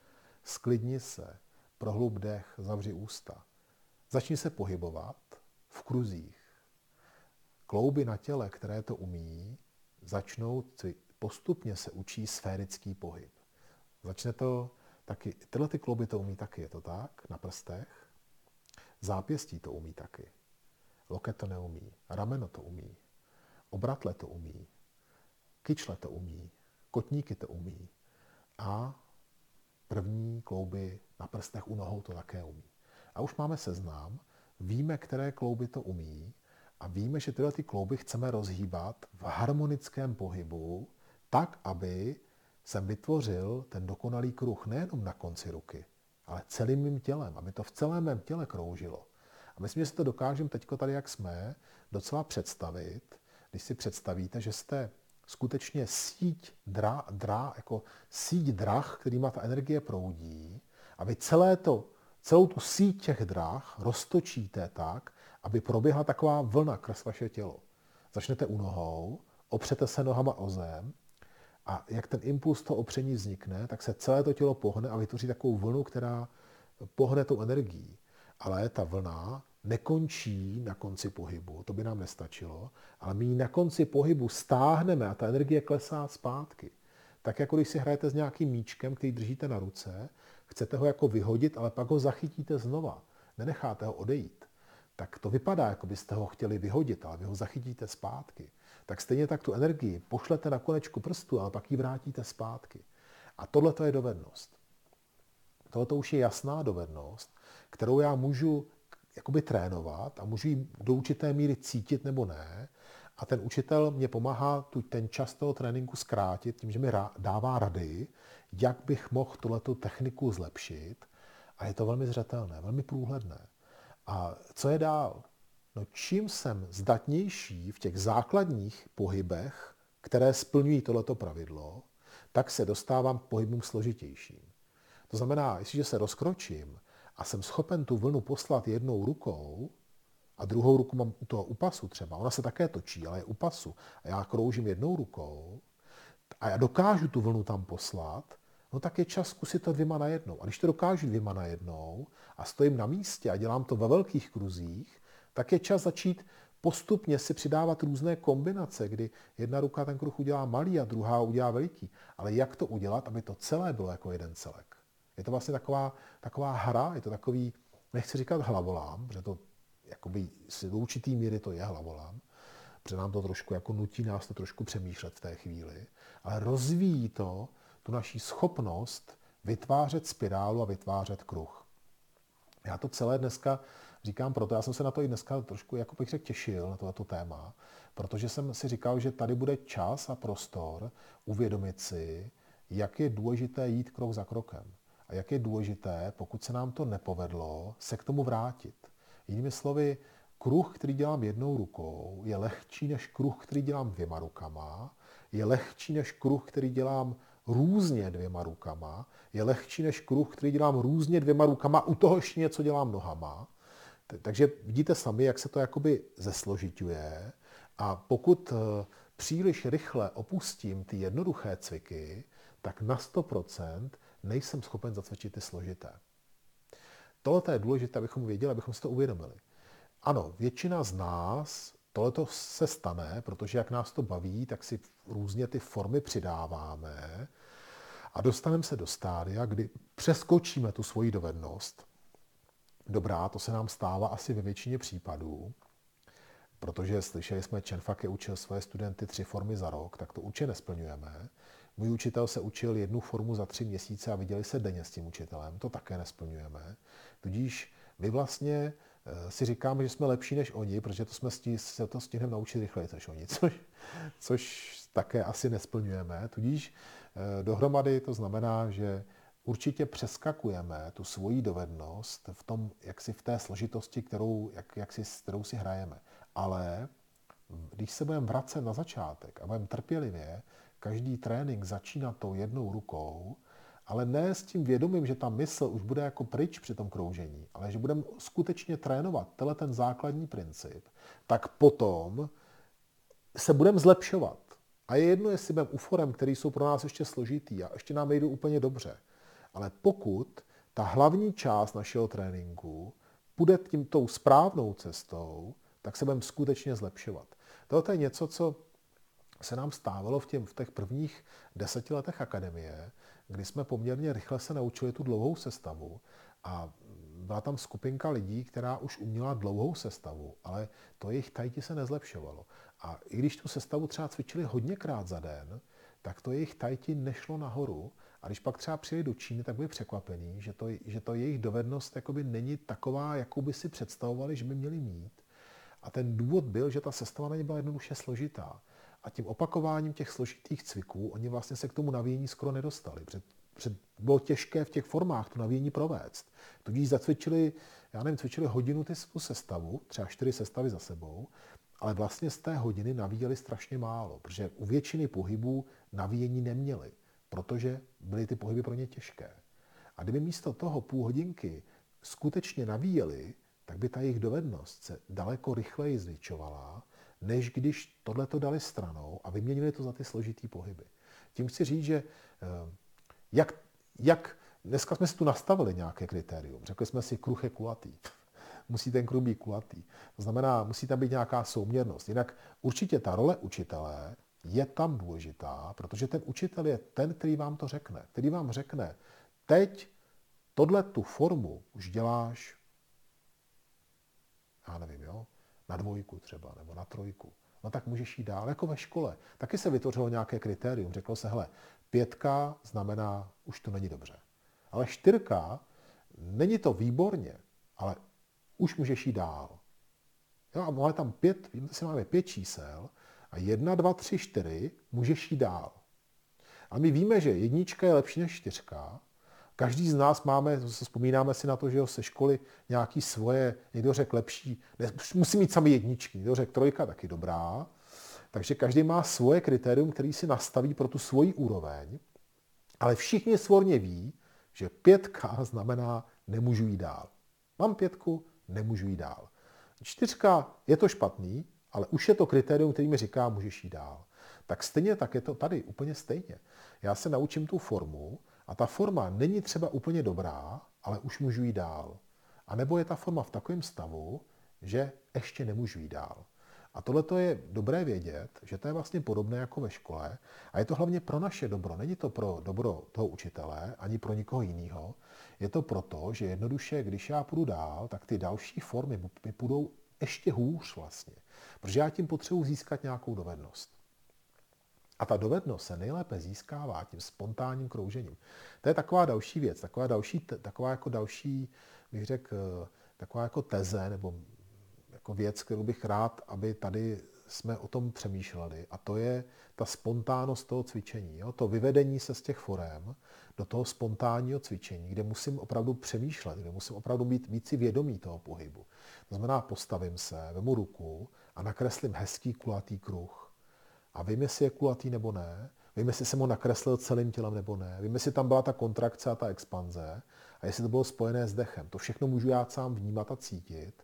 sklidni se, prohlub dech, zavři ústa. Začni se pohybovat v kruzích. Klouby na těle, které to umí, začnou postupně se učí sférický pohyb. Začne to taky, tyhle ty klouby to umí taky, je to tak, na prstech. Zápěstí to umí taky. Loket to neumí. Rameno to umí. Obratle to umí. Kyčle to umí. Kotníky to umí. A první klouby na prstech u nohou to také umí. A už máme seznám, víme, které klouby to umí a víme, že tyhle ty klouby chceme rozhýbat v harmonickém pohybu tak, aby jsem vytvořil ten dokonalý kruh nejenom na konci ruky, ale celým mým tělem, aby to v celém mém těle kroužilo. A myslím, že si to dokážeme teď tady, jak jsme, docela představit, když si představíte, že jste skutečně síť, dra, dra, jako síť drah, kterýma ta energie proudí, a vy celé to, celou tu síť těch drah roztočíte tak, aby proběhla taková vlna kres vaše tělo. Začnete u nohou, opřete se nohama o zem a jak ten impuls toho opření vznikne, tak se celé to tělo pohne a vytvoří takovou vlnu, která pohne tou energií. Ale ta vlna nekončí na konci pohybu, to by nám nestačilo, ale my ji na konci pohybu stáhneme a ta energie klesá zpátky. Tak jako když si hrajete s nějakým míčkem, který držíte na ruce, chcete ho jako vyhodit, ale pak ho zachytíte znova. Nenecháte ho odejít. Tak to vypadá, jako byste ho chtěli vyhodit, ale vy ho zachytíte zpátky. Tak stejně tak tu energii pošlete na konečku prstu, ale pak ji vrátíte zpátky. A tohle to je dovednost. Tohle to už je jasná dovednost, kterou já můžu jakoby trénovat a můžu ji do určité míry cítit nebo ne. A ten učitel mě pomáhá tu, ten čas toho tréninku zkrátit tím, že mi dává rady, jak bych mohl tuhletu techniku zlepšit. A je to velmi zřetelné, velmi průhledné. A co je dál? No čím jsem zdatnější v těch základních pohybech, které splňují tohleto pravidlo, tak se dostávám k pohybům složitějším. To znamená, jestliže se rozkročím a jsem schopen tu vlnu poslat jednou rukou, a druhou ruku mám u toho upasu třeba, ona se také točí, ale je u pasu, a já kroužím jednou rukou, a já dokážu tu vlnu tam poslat, no tak je čas zkusit to dvěma najednou. A když to dokážu dvěma najednou a stojím na místě a dělám to ve velkých kruzích, tak je čas začít postupně si přidávat různé kombinace, kdy jedna ruka ten kruh udělá malý a druhá udělá veliký. Ale jak to udělat, aby to celé bylo jako jeden celek? Je to vlastně taková, taková hra, je to takový, nechci říkat hlavolám, protože to jakoby do určitý míry to je hlavolám, protože nám to trošku jako nutí nás to trošku přemýšlet v té chvíli, ale rozvíjí to tu naší schopnost vytvářet spirálu a vytvářet kruh. Já to celé dneska říkám proto, já jsem se na to i dneska trošku, jako bych řekl, těšil na tohleto téma, protože jsem si říkal, že tady bude čas a prostor uvědomit si, jak je důležité jít krok za krokem. A jak je důležité, pokud se nám to nepovedlo, se k tomu vrátit. Jinými slovy, kruh, který dělám jednou rukou, je lehčí než kruh, který dělám dvěma rukama, je lehčí než kruh, který dělám různě dvěma rukama, je lehčí než kruh, který dělám různě dvěma rukama, u toho ještě něco dělám nohama. Takže vidíte sami, jak se to jakoby zesložituje a pokud eh, příliš rychle opustím ty jednoduché cviky, tak na 100% nejsem schopen zacvičit ty složité. Tohle je důležité, abychom věděli, abychom si to uvědomili. Ano, většina z nás tohle se stane, protože jak nás to baví, tak si různě ty formy přidáváme a dostaneme se do stádia, kdy přeskočíme tu svoji dovednost. Dobrá, to se nám stává asi ve většině případů, protože slyšeli jsme, Čenfake učil své studenty tři formy za rok, tak to určitě nesplňujeme. Můj učitel se učil jednu formu za tři měsíce a viděli se denně s tím učitelem. To také nesplňujeme. Tudíž my vlastně si říkáme, že jsme lepší než oni, protože to jsme se to stihneme naučit rychleji než oni, což, což také asi nesplňujeme. Tudíž eh, dohromady to znamená, že určitě přeskakujeme tu svoji dovednost v tom, jak si v té složitosti, kterou, jak, jak si, kterou si hrajeme. Ale když se budeme vracet na začátek a budeme trpělivě každý trénink začínat tou jednou rukou, ale ne s tím vědomím, že ta mysl už bude jako pryč při tom kroužení, ale že budeme skutečně trénovat tenhle ten základní princip, tak potom se budeme zlepšovat. A je jedno, jestli budeme u forem, které jsou pro nás ještě složitý a ještě nám jdou úplně dobře. Ale pokud ta hlavní část našeho tréninku půjde tím tou správnou cestou, tak se budeme skutečně zlepšovat. Tohle je něco, co se nám stávalo v, v těch prvních deseti letech akademie, kdy jsme poměrně rychle se naučili tu dlouhou sestavu a byla tam skupinka lidí, která už uměla dlouhou sestavu, ale to jejich tajti se nezlepšovalo. A i když tu sestavu třeba cvičili hodněkrát za den, tak to jejich tajti nešlo nahoru. A když pak třeba přijeli do Číny, tak byli překvapení, že to, že to jejich dovednost jakoby není taková, jakou by si představovali, že by měli mít. A ten důvod byl, že ta sestava na ně byla jednoduše složitá. A tím opakováním těch složitých cviků oni vlastně se k tomu navíjení skoro nedostali. Před, před, bylo těžké v těch formách to navíjení provést. Tudíž zacvičili, já nevím, cvičili hodinu ty, tu sestavu, třeba čtyři sestavy za sebou, ale vlastně z té hodiny navíjeli strašně málo, protože u většiny pohybů navíjení neměli, protože byly ty pohyby pro ně těžké. A kdyby místo toho půl hodinky skutečně navíjeli, tak by ta jejich dovednost se daleko rychleji zvětšovala, než když tohle to dali stranou a vyměnili to za ty složitý pohyby. Tím chci říct, že eh, jak, jak dneska jsme si tu nastavili nějaké kritérium. Řekli jsme si, kruh je kulatý. musí ten kruh být kulatý. To znamená, musí tam být nějaká souměrnost. Jinak určitě ta role učitele je tam důležitá, protože ten učitel je ten, který vám to řekne. Který vám řekne, teď tohle tu formu už děláš, já nevím, jo, na dvojku třeba, nebo na trojku. No tak můžeš jít dál, jako ve škole. Taky se vytvořilo nějaké kritérium. Řeklo se, hele, pětka znamená, už to není dobře. Ale čtyřka, není to výborně, ale už můžeš jít dál. Jo, a máme tam pět, si máme pět čísel a jedna, dva, tři, čtyři, můžeš jít dál. A my víme, že jednička je lepší než čtyřka. Každý z nás máme, vzpomínáme si na to, že jo, se školy nějaký svoje, někdo řekl lepší, ne, musí mít sami jedničky, někdo řekl trojka taky dobrá. Takže každý má svoje kritérium, který si nastaví pro tu svoji úroveň, ale všichni svorně ví, že pětka znamená nemůžu jít dál. Mám pětku, nemůžu jít dál. Čtyřka je to špatný, ale už je to kritérium, který mi říká, můžeš jít dál. Tak stejně tak je to tady, úplně stejně. Já se naučím tu formu a ta forma není třeba úplně dobrá, ale už můžu jít dál. A nebo je ta forma v takovém stavu, že ještě nemůžu jít dál. A tohle je dobré vědět, že to je vlastně podobné jako ve škole a je to hlavně pro naše dobro. Není to pro dobro toho učitele ani pro nikoho jiného. Je to proto, že jednoduše, když já půjdu dál, tak ty další formy mi půjdou ještě hůř vlastně. Protože já tím potřebuji získat nějakou dovednost. A ta dovednost se nejlépe získává tím spontánním kroužením. To je taková další věc, taková, další, taková jako další, bych řekl, taková jako teze nebo jako věc, kterou bych rád, aby tady jsme o tom přemýšleli. A to je ta spontánnost toho cvičení. Jo? To vyvedení se z těch forem do toho spontánního cvičení, kde musím opravdu přemýšlet, kde musím opravdu být víc vědomý toho pohybu. To znamená, postavím se, vemu ruku a nakreslím hezký kulatý kruh. A vím, jestli je kulatý nebo ne, vím, jestli jsem ho nakreslil celým tělem nebo ne, vím, jestli tam byla ta kontrakce a ta expanze a jestli to bylo spojené s dechem. To všechno můžu já sám vnímat a cítit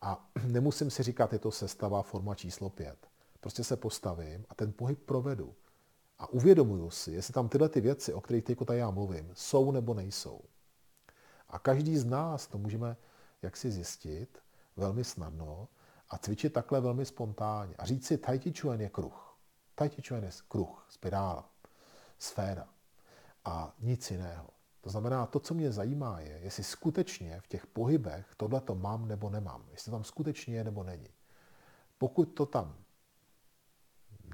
a nemusím si říkat, je to sestava forma číslo 5. Prostě se postavím a ten pohyb provedu. A uvědomuju si, jestli tam tyhle ty věci, o kterých teď já mluvím, jsou nebo nejsou. A každý z nás to můžeme jaksi zjistit velmi snadno a cvičit takhle velmi spontánně. A říct si, Tai je kruh. Chuan je kruh, spirála, sféra a nic jiného. To znamená, to, co mě zajímá, je, jestli skutečně v těch pohybech tohle to mám nebo nemám. Jestli tam skutečně je nebo není. Pokud to tam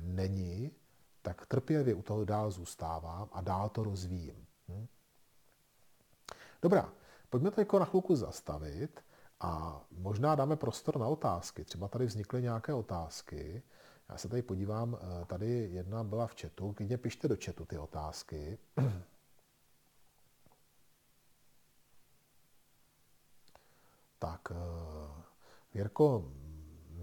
není, tak trpělivě u toho dál zůstávám a dál to rozvíjím. Hm? Dobrá, pojďme to jako na chvilku zastavit a možná dáme prostor na otázky. Třeba tady vznikly nějaké otázky. Já se tady podívám, eh, tady jedna byla v chatu. Klidně pište do chatu ty otázky. Tak, eh,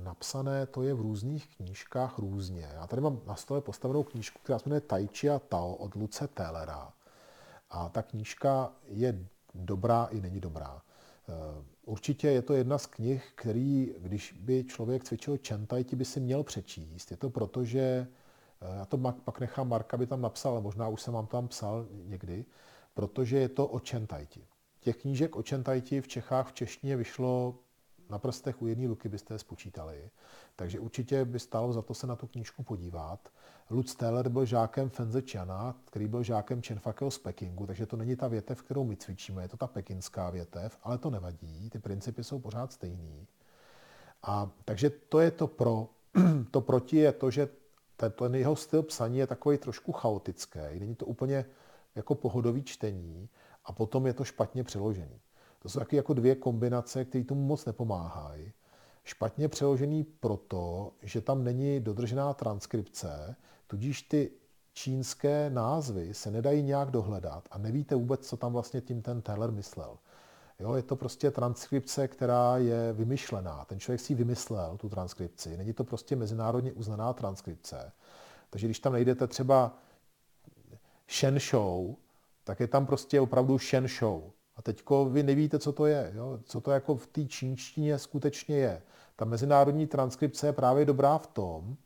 napsané to je v různých knížkách různě. Já tady mám na stole postavenou knížku, která se jmenuje Tai Chi a Tao od Luce Tellera. A ta knížka je dobrá i není dobrá. Eh, určitě je to jedna z knih, který, když by člověk cvičil Čentaj, by si měl přečíst. Je to proto, že eh, já to pak nechám Marka, by tam napsal, ale možná už jsem vám tam psal někdy, protože je to o Čentajti. Těch knížek o Čentajti v Čechách v češtině vyšlo na prstech u jedné ruky byste je spočítali. Takže určitě by stálo za to se na tu knížku podívat. Lutz Teller byl žákem Fenze Chiana, který byl žákem Chenfakeo z Pekingu, takže to není ta větev, kterou my cvičíme, je to ta pekinská větev, ale to nevadí, ty principy jsou pořád stejný. A takže to je to pro. To proti je to, že ten, ten jeho styl psaní je takový trošku chaotický, není to úplně jako pohodový čtení, a potom je to špatně přeložený. To jsou taky jako dvě kombinace, které tomu moc nepomáhají. Špatně přeložený proto, že tam není dodržená transkripce, tudíž ty čínské názvy se nedají nějak dohledat a nevíte vůbec, co tam vlastně tím ten Taylor myslel. Jo, je to prostě transkripce, která je vymyšlená. Ten člověk si vymyslel tu transkripci. Není to prostě mezinárodně uznaná transkripce. Takže když tam najdete třeba Shen Show, tak je tam prostě opravdu Shen Show. A teďko vy nevíte, co to je, jo? co to jako v té čínštině skutečně je. Ta mezinárodní transkripce je právě dobrá v tom,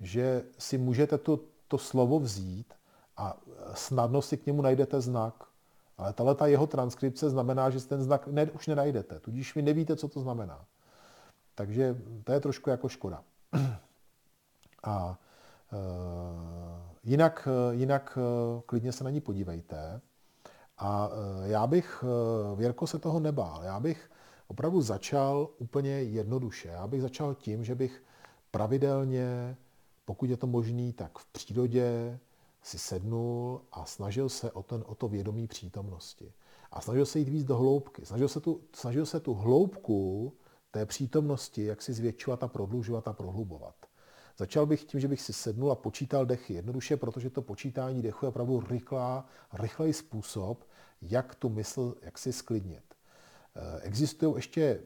že si můžete to, to slovo vzít a snadno si k němu najdete znak. Ale tahle ta jeho transkripce znamená, že ten znak ne, už nenajdete, tudíž vy nevíte, co to znamená. Takže to je trošku jako škoda. A e, jinak, jinak e, klidně se na ní podívejte. A e, já bych, Věrko, se toho nebál. Já bych opravdu začal úplně jednoduše. Já bych začal tím, že bych pravidelně, pokud je to možný, tak v přírodě si sednul a snažil se o, ten, o to vědomí přítomnosti. A snažil se jít víc do hloubky. Snažil se tu, snažil se tu hloubku té přítomnosti, jak si zvětšovat a prodlužovat a prohlubovat. Začal bych tím, že bych si sednul a počítal dechy. Jednoduše, protože to počítání dechu je opravdu rychlá, rychlej způsob, jak tu mysl jak si sklidnit. Eh, existují ještě,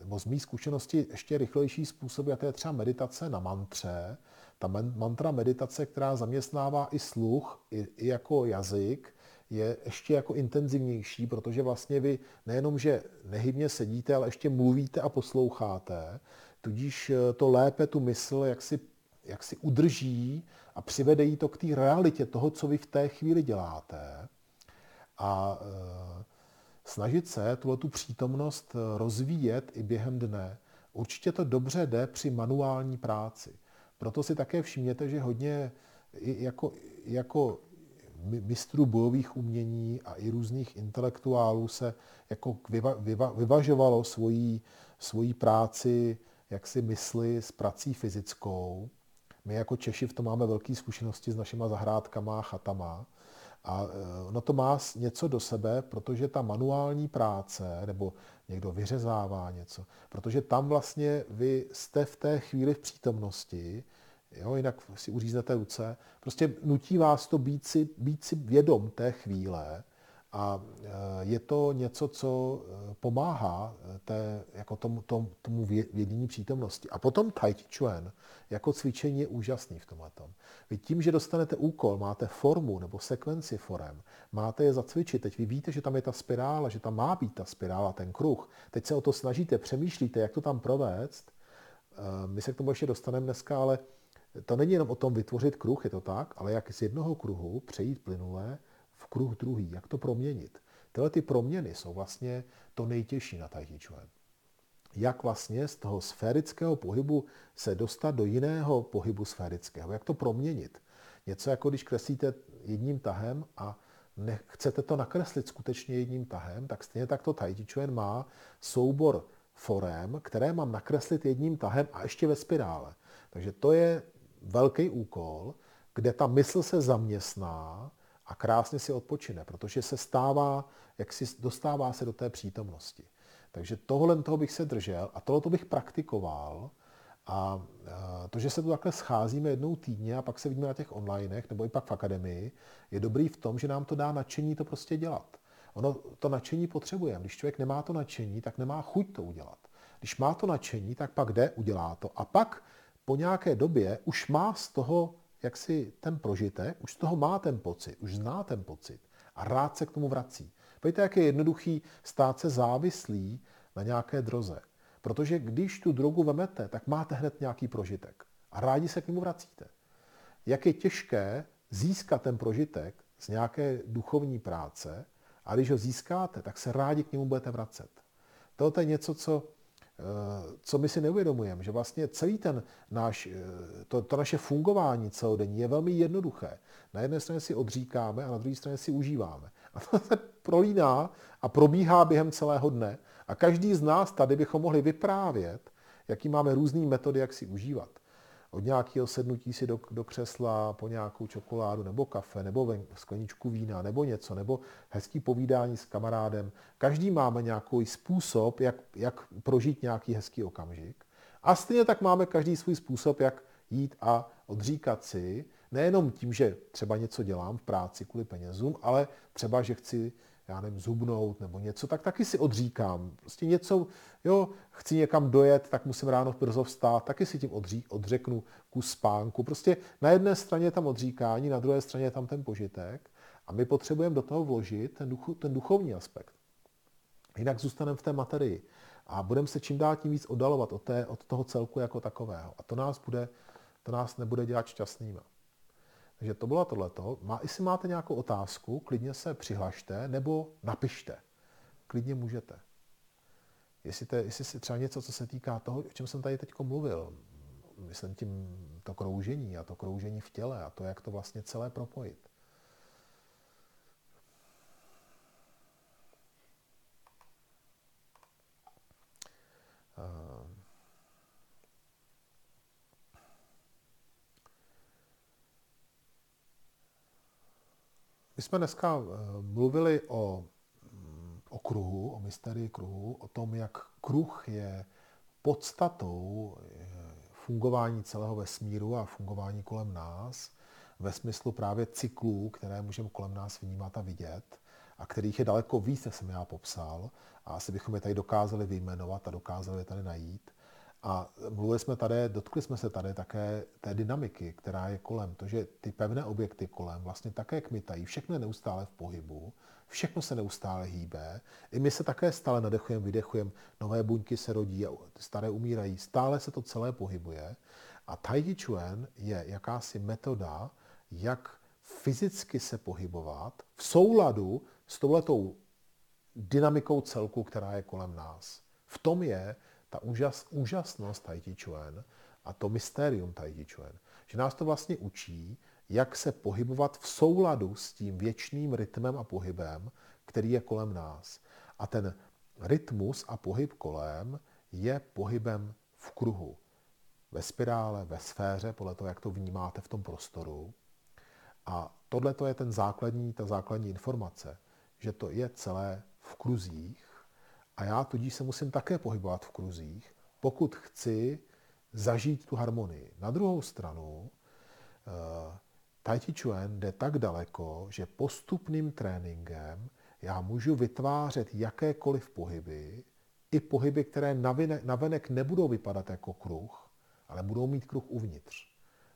nebo z mých zkušenosti, ještě rychlejší způsoby, a to je třeba meditace na mantře. Ta mantra meditace, která zaměstnává i sluch, i, i jako jazyk, je ještě jako intenzivnější, protože vlastně vy nejenom, že nehybně sedíte, ale ještě mluvíte a posloucháte, tudíž eh, to lépe tu mysl jak si, jak si udrží a přivede jí to k té realitě toho, co vy v té chvíli děláte. A e, snažit se tuhle tu přítomnost rozvíjet i během dne. Určitě to dobře jde při manuální práci. Proto si také všimněte, že hodně jako, jako mistrů bojových umění a i různých intelektuálů se jako vyva, vyva, vyvažovalo svoji, svoji práci, jak si mysli s prací fyzickou. My jako Češi v tom máme velké zkušenosti s našima zahrádkama a chatama. A eh, ono to má něco do sebe, protože ta manuální práce, nebo někdo vyřezává něco, protože tam vlastně vy jste v té chvíli v přítomnosti, jo, jinak si uříznete ruce, prostě nutí vás to být si, být si vědom té chvíle a eh, je to něco, co eh, pomáhá eh, té, jako tomu, tomu, tomu vědění přítomnosti. A potom Tai Chi Chuan jako cvičení je úžasný v tomhle. Vy tím, že dostanete úkol, máte formu nebo sekvenci forem, máte je zacvičit, teď vy víte, že tam je ta spirála, že tam má být ta spirála, ten kruh, teď se o to snažíte, přemýšlíte, jak to tam provést, my se k tomu ještě dostaneme dneska, ale to není jenom o tom vytvořit kruh, je to tak, ale jak z jednoho kruhu přejít plynule kruh druhý, jak to proměnit. Tyhle ty proměny jsou vlastně to nejtěžší na Tai Chi Chuan. Jak vlastně z toho sférického pohybu se dostat do jiného pohybu sférického, jak to proměnit. Něco jako když kreslíte jedním tahem a chcete to nakreslit skutečně jedním tahem, tak stejně tak to Tai Chi Chuan má soubor forem, které mám nakreslit jedním tahem a ještě ve spirále. Takže to je velký úkol, kde ta mysl se zaměstná a krásně si odpočine, protože se stává, jak si dostává se do té přítomnosti. Takže tohle toho bych se držel a tohle bych praktikoval. A to, že se tu takhle scházíme jednou týdně a pak se vidíme na těch onlinech nebo i pak v akademii, je dobrý v tom, že nám to dá nadšení to prostě dělat. Ono to nadšení potřebujeme. Když člověk nemá to nadšení, tak nemá chuť to udělat. Když má to nadšení, tak pak jde, udělá to. A pak po nějaké době už má z toho jak si ten prožitek, už z toho má ten pocit, už zná ten pocit a rád se k tomu vrací. Víte, jak je jednoduchý stát se závislý na nějaké droze. Protože když tu drogu vemete, tak máte hned nějaký prožitek a rádi se k němu vracíte. Jak je těžké získat ten prožitek z nějaké duchovní práce a když ho získáte, tak se rádi k němu budete vracet. To je něco, co co my si neuvědomujeme, že vlastně celý ten náš, eh, to, to naše fungování celodenní je velmi jednoduché. Na jedné straně si odříkáme a na druhé straně si užíváme. A to se prolíná a probíhá během celého dne. A každý z nás tady bychom mohli vyprávět, jaký máme různé metody, jak si užívat od nějakého sednutí si do, do křesla po nějakou čokoládu nebo kafe nebo ven, skleničku vína nebo něco, nebo hezký povídání s kamarádem. Každý máme nějaký způsob, jak, jak prožít nějaký hezký okamžik. A stejně tak máme každý svůj způsob, jak jít a odříkat si, nejenom tím, že třeba něco dělám v práci kvůli penězům, ale třeba, že chci, já nevím, zubnout nebo něco, tak taky si odříkám. Prostě něco, jo, chci někam dojet, tak musím ráno brzo vstát, taky si tím odří, odřeknu kus spánku. Prostě na jedné straně je tam odříkání, na druhé straně je tam ten požitek a my potřebujeme do toho vložit ten, duchu, ten duchovní aspekt. Jinak zůstaneme v té materii a budeme se čím dál tím víc oddalovat od, té, od toho celku jako takového. A to nás, bude, to nás nebude dělat šťastnýma. Takže to bylo tohleto. Má, jestli máte nějakou otázku, klidně se přihlašte nebo napište. Klidně můžete. Jestli, te, jestli si třeba něco, co se týká toho, o čem jsem tady teď mluvil, myslím tím to kroužení a to kroužení v těle a to, jak to vlastně celé propojit. My jsme dneska eh, mluvili o, mm, o kruhu, o mysterii kruhu, o tom, jak kruh je podstatou eh, fungování celého vesmíru a fungování kolem nás, ve smyslu právě cyklů, které můžeme kolem nás vnímat a vidět, a kterých je daleko víc, než jsem já popsal, a asi bychom je tady dokázali vyjmenovat a dokázali je tady najít. A mluvili jsme tady, dotkli jsme se tady také té dynamiky, která je kolem, to, že ty pevné objekty kolem vlastně také kmitají, všechno je neustále v pohybu, všechno se neustále hýbe, i my se také stále nadechujeme, vydechujeme, nové buňky se rodí a staré umírají, stále se to celé pohybuje. A Tai Chi Chuan je jakási metoda, jak fyzicky se pohybovat v souladu s touhletou dynamikou celku, která je kolem nás. V tom je ta úžas, úžasnost Tai Chi Chuan a to mystérium Tai Chi Chuan, že nás to vlastně učí, jak se pohybovat v souladu s tím věčným rytmem a pohybem, který je kolem nás. A ten rytmus a pohyb kolem je pohybem v kruhu. Ve spirále, ve sféře, podle toho, jak to vnímáte v tom prostoru. A tohle je ten základní, ta základní informace, že to je celé v kruzích a já tudíž se musím také pohybovat v kruzích, pokud chci zažít tu harmonii. Na druhou stranu, uh, Tai Chi Chuan jde tak daleko, že postupným tréninkem já můžu vytvářet jakékoliv pohyby, i pohyby, které navenek nebudou vypadat jako kruh, ale budou mít kruh uvnitř.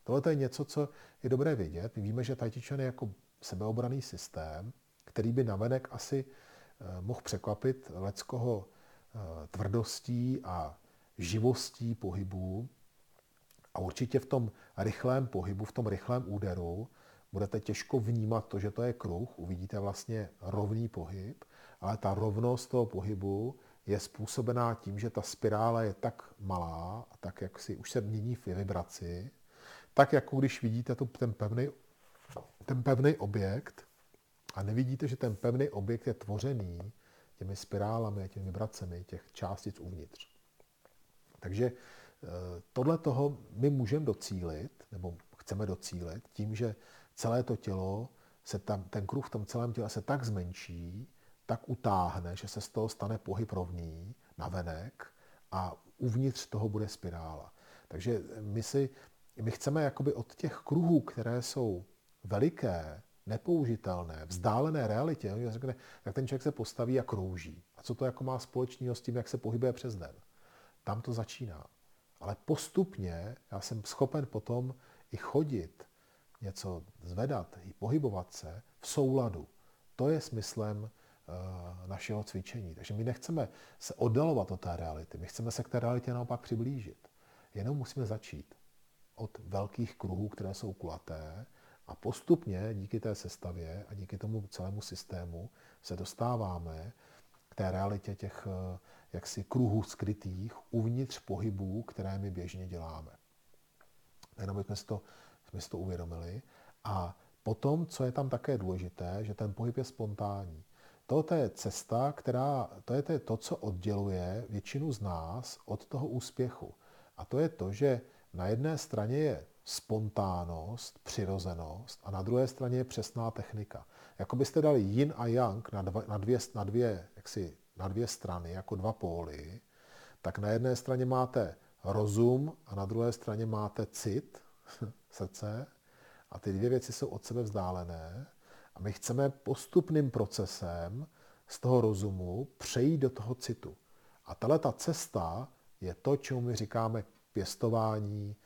Tohle je něco, co je dobré vědět. My víme, že Tai Chi Chuan je jako sebeobraný systém, který by navenek asi Eh, mohl překvapit leckoho eh, tvrdostí a živostí pohybů. A určitě v tom rychlém pohybu, v tom rychlém úderu budete těžko vnímat to, že to je kruh. Uvidíte vlastně rovný pohyb, ale ta rovnost toho pohybu je způsobená tím, že ta spirála je tak malá tak, jak si už se mění v vibraci, tak jako když vidíte tu, ten, pevný, ten pevný objekt, a nevidíte, že ten pevný objekt je tvořený těmi spirálami a těmi vibracemi těch částic uvnitř. Takže eh, tohle toho my můžeme docílit, nebo chceme docílit, tím, že celé to tělo, se tam, ten kruh v tom celém těle se tak zmenší, tak utáhne, že se z toho stane pohyb rovný na venek a uvnitř toho bude spirála. Takže my si, my chceme jakoby od těch kruhů, které jsou veliké, nepoužitelné, vzdálené realitě, on řekne, tak ten člověk se postaví a krouží. A co to jako má společného s tím, jak se pohybuje přes den? Tam to začíná. Ale postupně já jsem schopen potom i chodit, něco zvedat, i pohybovat se v souladu. To je smyslem uh, našeho cvičení. Takže my nechceme se oddalovat od té reality, my chceme se k té realitě naopak přiblížit. Jenom musíme začít od velkých kruhů, které jsou kulaté, a postupně díky té sestavě a díky tomu celému systému se dostáváme k té realitě těch eh, jaksi kruhů skrytých uvnitř pohybů, které my běžně děláme. Jenom jsme si to, jsme si to uvědomili. A potom, co je tam také důležité, že ten pohyb je spontánní. To je cesta, která, to je to, co odděluje většinu z nás od toho úspěchu. A to je to, že na jedné straně je spontánnost, přirozenost a na druhé straně je přesná technika. Jako byste dali yin a yang na, dva, na, dvě, na, dvě, jaksi, na dvě strany, jako dva póly, tak na jedné straně máte rozum a na druhé straně máte cit, srdce, a ty dvě věci jsou od sebe vzdálené a my chceme postupným procesem z toho rozumu přejít do toho citu. A tahle ta cesta je to, čemu my říkáme pěstování,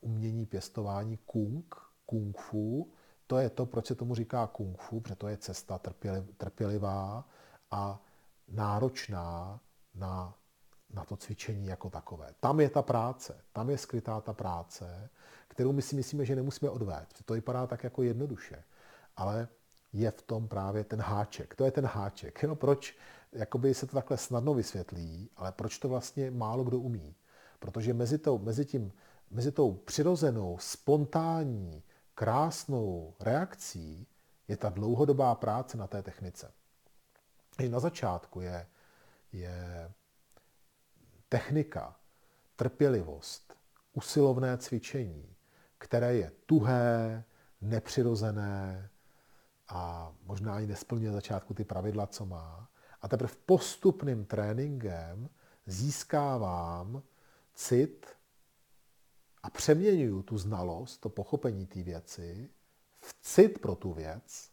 umění pěstování kung, kung fu. To je to, proč se tomu říká kung fu, protože to je cesta trpělivá a náročná na, na to cvičení jako takové. Tam je ta práce, tam je skrytá ta práce, kterou my si myslíme, že nemusíme odvést. To vypadá tak jako jednoduše. Ale je v tom právě ten háček. To je ten háček. No, proč jakoby se to takhle snadno vysvětlí, ale proč to vlastně málo kdo umí? Protože mezi, tou, mezi, tím, mezi tou přirozenou, spontánní, krásnou reakcí je ta dlouhodobá práce na té technice. I na začátku je, je technika, trpělivost, usilovné cvičení, které je tuhé, nepřirozené a možná i nesplňuje začátku ty pravidla, co má. A teprve postupným tréninkem získávám cit a přeměňuju tu znalost, to pochopení té věci v cit pro tu věc.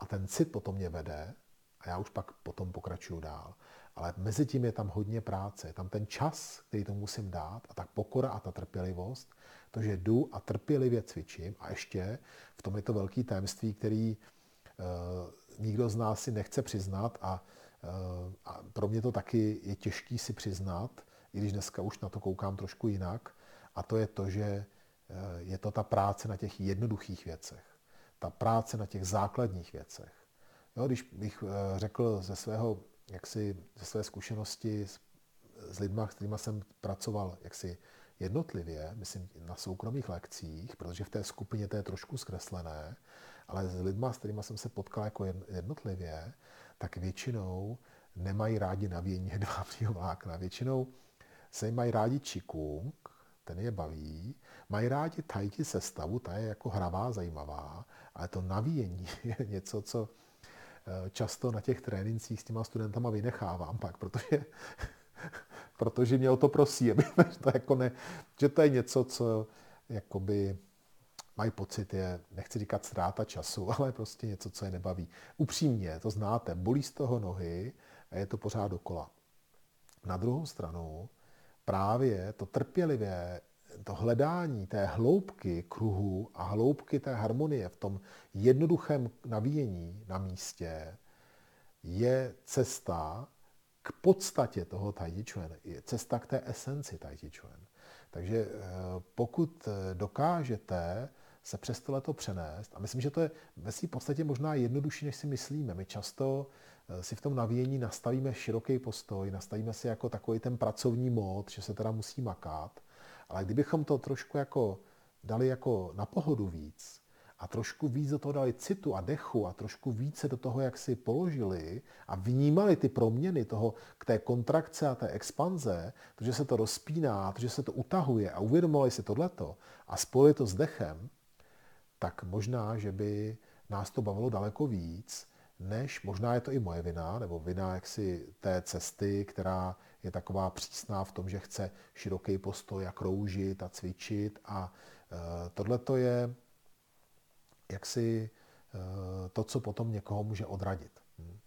A ten cit potom mě vede a já už pak potom pokračuju dál. Ale mezi tím je tam hodně práce, je tam ten čas, který tomu musím dát a tak pokora a ta trpělivost, to, že jdu a trpělivě cvičím a ještě v tom je to velký tajemství, který uh, nikdo z nás si nechce přiznat a, uh, a pro mě to taky je těžký si přiznat, i když dneska už na to koukám trošku jinak, a to je to, že uh, je to ta práce na těch jednoduchých věcech, ta práce na těch základních věcech. Jo, když bych řekl ze svého jaksi ze své zkušenosti s, s lidmi, s kterými jsem pracoval jaksi jednotlivě, myslím na soukromých lekcích, protože v té skupině to je trošku zkreslené, ale s lidmi, s kterými jsem se potkal jako jednotlivě, tak většinou nemají rádi navíjení hedvábního vlákna. Většinou se mají rádi čikung, ten je baví, mají rádi tajti sestavu, ta je jako hravá, zajímavá, ale to navíjení je něco, co Eh, často na těch trénincích s těma studentama vynechávám pak, protože, protože mě o to prosí, aby to jako ne, že to je něco, co jakoby mají pocit, je, nechci říkat ztráta času, ale prostě něco, co je nebaví. Upřímně, to znáte, bolí z toho nohy a je to pořád dokola. Na druhou stranu, právě to trpělivé to hledání té hloubky kruhu a hloubky té harmonie v tom jednoduchém navíjení na místě je cesta k podstatě toho Tai Chi je cesta k té esenci Tai Chi Takže eh, pokud dokážete se přes tohleto přenést, a myslím, že to je ve své podstatě možná jednodušší, než si myslíme. My často eh, si v tom navíjení nastavíme široký postoj, nastavíme si jako takový ten pracovní mód, že se teda musí makat, ale kdybychom to trošku jako dali jako na pohodu víc a trošku víc do toho dali citu a dechu a trošku více do toho, jak si položili a vnímali ty proměny toho k té kontrakce a té expanze, to, že se to rozpíná, to, že se to utahuje a uvědomovali si tohleto a spojili to s dechem, tak možná, že by nás to bavilo daleko víc, než možná je to i moje vina, nebo vina jaksi té cesty, která je taková přísná v tom, že chce široký postoj a kroužit a cvičit a e, tohle to je jaksi e, to, co potom někoho může odradit. Hm.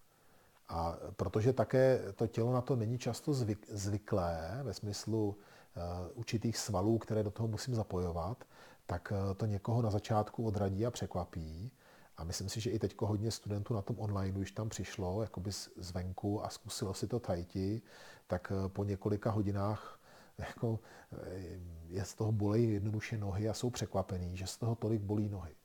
A protože také to tělo na to není často zvyk, zvyklé ve smyslu e, určitých svalů, které do toho musím zapojovat, tak to někoho na začátku odradí a překvapí. A myslím si, že i teď hodně studentů na tom online, když tam přišlo jakoby zvenku a zkusilo si to tajti, tak eh, po několika hodinách jako, eh, je z toho bolej jednoduše nohy a jsou překvapení, že z toho tolik bolí nohy.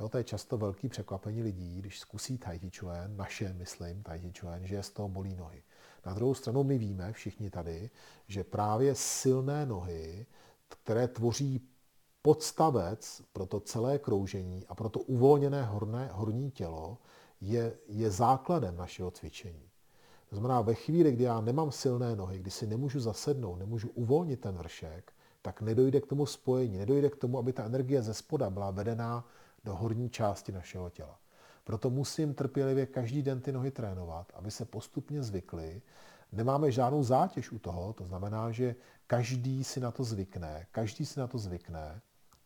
Jo, to je často velký překvapení lidí, když zkusí Tai Chi Chuan, naše, myslím, Tai Chi Chuan, že z toho bolí nohy. Na druhou stranu my víme, všichni tady, že právě silné nohy, které tvoří podstavec pro to celé kroužení a pro to uvolněné horné, horní tělo, je, je základem našeho cvičení. To znamená, ve chvíli, kdy já nemám silné nohy, kdy si nemůžu zasednout, nemůžu uvolnit ten vršek, tak nedojde k tomu spojení, nedojde k tomu, aby ta energie ze spoda byla vedená do horní části našeho těla. Proto musím trpělivě každý den ty nohy trénovat, aby se postupně zvykly. Nemáme žádnou zátěž u toho, to znamená, že každý si na to zvykne, každý si na to zvykne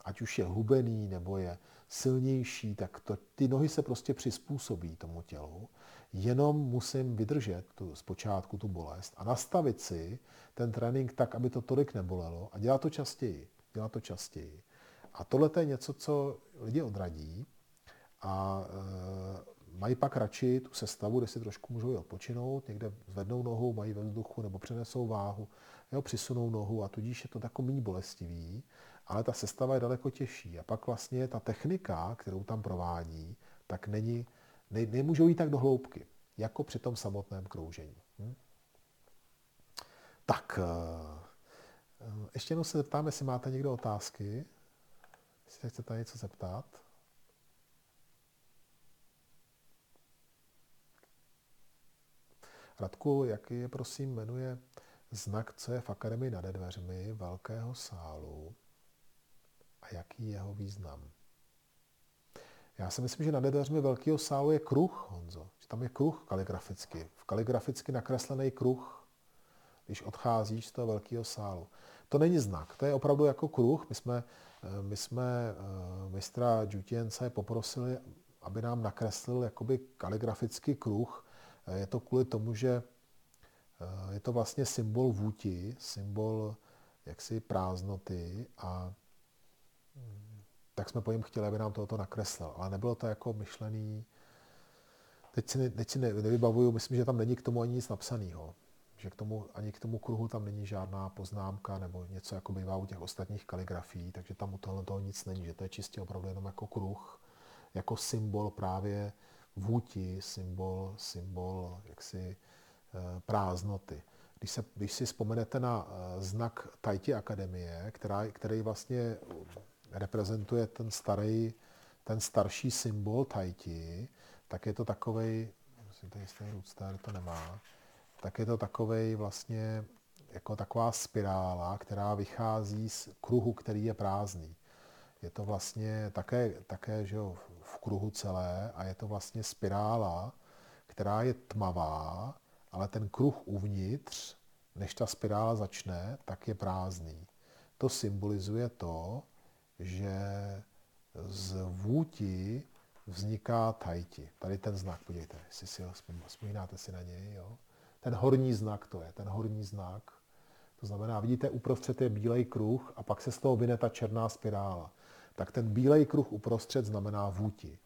ať už je hubený nebo je silnější, tak to, ty nohy se prostě přizpůsobí tomu tělu. Jenom musím vydržet tu, zpočátku tu bolest a nastavit si ten trénink tak, aby to tolik nebolelo a dělat to častěji. Dělat to častěji. A tohle je něco, co lidi odradí a e, mají pak radši tu sestavu, kde si trošku můžou odpočinout, někde zvednou nohu, mají ve vzduchu nebo přenesou váhu, jo, přisunou nohu a tudíž je to takový méně bolestivý, ale ta sestava je daleko těžší. A pak vlastně ta technika, kterou tam provádí, tak není, ne, nemůžou jít tak do hloubky, jako při tom samotném kroužení. Hm? Tak, e, e, ještě jednou se zeptám, jestli máte někdo otázky. Jestli se chcete něco zeptat. Radku, jaký je, prosím, jmenuje znak, co je v akademii nad dveřmi velkého sálu a jaký je jeho význam? Já si myslím, že nad dveřmi velkého sálu je kruh, Honzo. Že tam je kruh kaligraficky. V kaligraficky nakreslený kruh, když odcházíš z toho velkého sálu. To není znak, to je opravdu jako kruh. My jsme Eh, my jsme eh, mistra Džutěnce poprosili, aby nám nakreslil jakoby kaligrafický kruh. Eh, je to kvůli tomu, že je to vlastně symbol vůti, symbol jaksi prázdnoty a tak jsme po něm chtěli, aby nám tohoto nakreslil. Ale nebylo to jako myšlený, teď si, teď si nevybavuju, myslím, že tam není k tomu ani nic napsaného že k tomu, ani k tomu kruhu tam není žádná poznámka nebo něco, jako bývá u těch ostatních kaligrafií, takže tam u tohle toho nic není, že to je čistě opravdu jenom jako kruh, jako symbol právě vůti, symbol, symbol jaksi eh, prázdnoty. Když, se, když si vzpomenete na eh, znak Tajti Akademie, která, který vlastně reprezentuje ten starý, ten starší symbol Tajti, tak je to takovej, myslím, že ten Rootster to nemá, tak je to takový vlastně jako taková spirála, která vychází z kruhu, který je prázdný. Je to vlastně také, také že jo, v kruhu celé a je to vlastně spirála, která je tmavá, ale ten kruh uvnitř, než ta spirála začne, tak je prázdný. To symbolizuje to, že z vůti vzniká tajti. Tady ten znak, podívejte, jestli si vzpomínáte si na něj, jo? ten horní znak to je, ten horní znak. To znamená, vidíte, uprostřed je bílej kruh a pak se z toho vyne ta černá spirála. Tak ten bílej kruh uprostřed znamená vůti.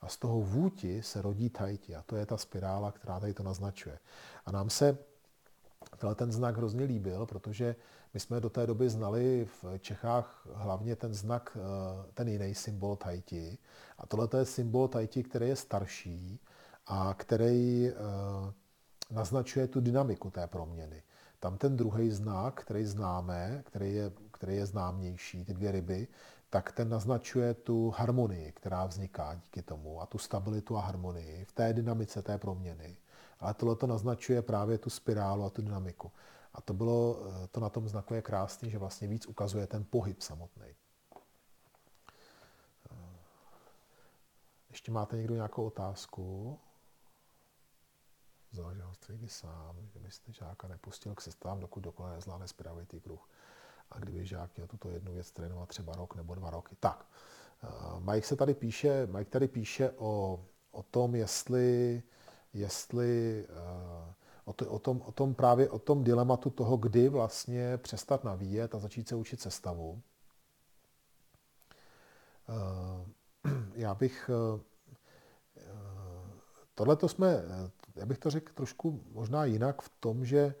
A z toho vůti se rodí tajti. A to je ta spirála, která tady to naznačuje. A nám se tenhle ten znak hrozně líbil, protože my jsme do té doby znali v Čechách hlavně ten znak, eh, ten jiný symbol tajti. A tohle je symbol tajti, který je starší a který eh, naznačuje tu dynamiku té proměny. Tam ten druhý znak, který známe, který je, který je známější, ty dvě ryby, tak ten naznačuje tu harmonii, která vzniká díky tomu a tu stabilitu a harmonii v té dynamice té proměny. Ale tohle to naznačuje právě tu spirálu a tu dynamiku. A to, bylo, to na tom znaku je krásný, že vlastně víc ukazuje ten pohyb samotný. Ještě máte někdo nějakou otázku? záležel středně sám, že byste žáka nepustil k sestavám, dokud dokonale nezvládne spiravitý kruh. A kdyby žák měl tuto jednu věc trénovat třeba rok nebo dva roky. Tak, uh, Mike se tady píše, Mike tady píše o, o tom, jestli, jestli uh, o, to, o, tom, o tom právě o tom dilematu toho, kdy vlastně přestat navíjet a začít se učit sestavu. Uh, já bych Tohle to jsme, já bych to řekl trošku možná jinak v tom, že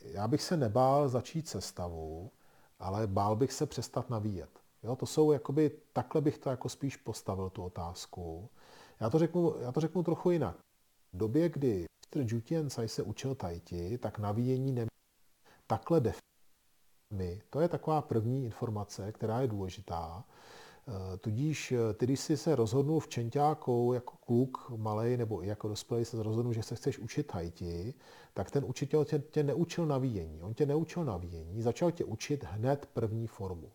já bych se nebál začít sestavu, ale bál bych se přestat navíjet. Jo, to jsou jakoby, takhle bych to jako spíš postavil, tu otázku. Já to řeknu, já to řeknu trochu jinak. V době, kdy Mr. Jutien Sai se učil tajti, tak navíjení nebylo takhle definované. To je taková první informace, která je důležitá. Eh, tudíž eh, ty, když jsi se rozhodnul v Čenťákou jako kluk malý nebo i jako dospělý se rozhodnul, že se chceš učit hajti, tak ten učitel tě, tě neučil navíjení. On tě neučil navíjení, začal tě učit hned první formu.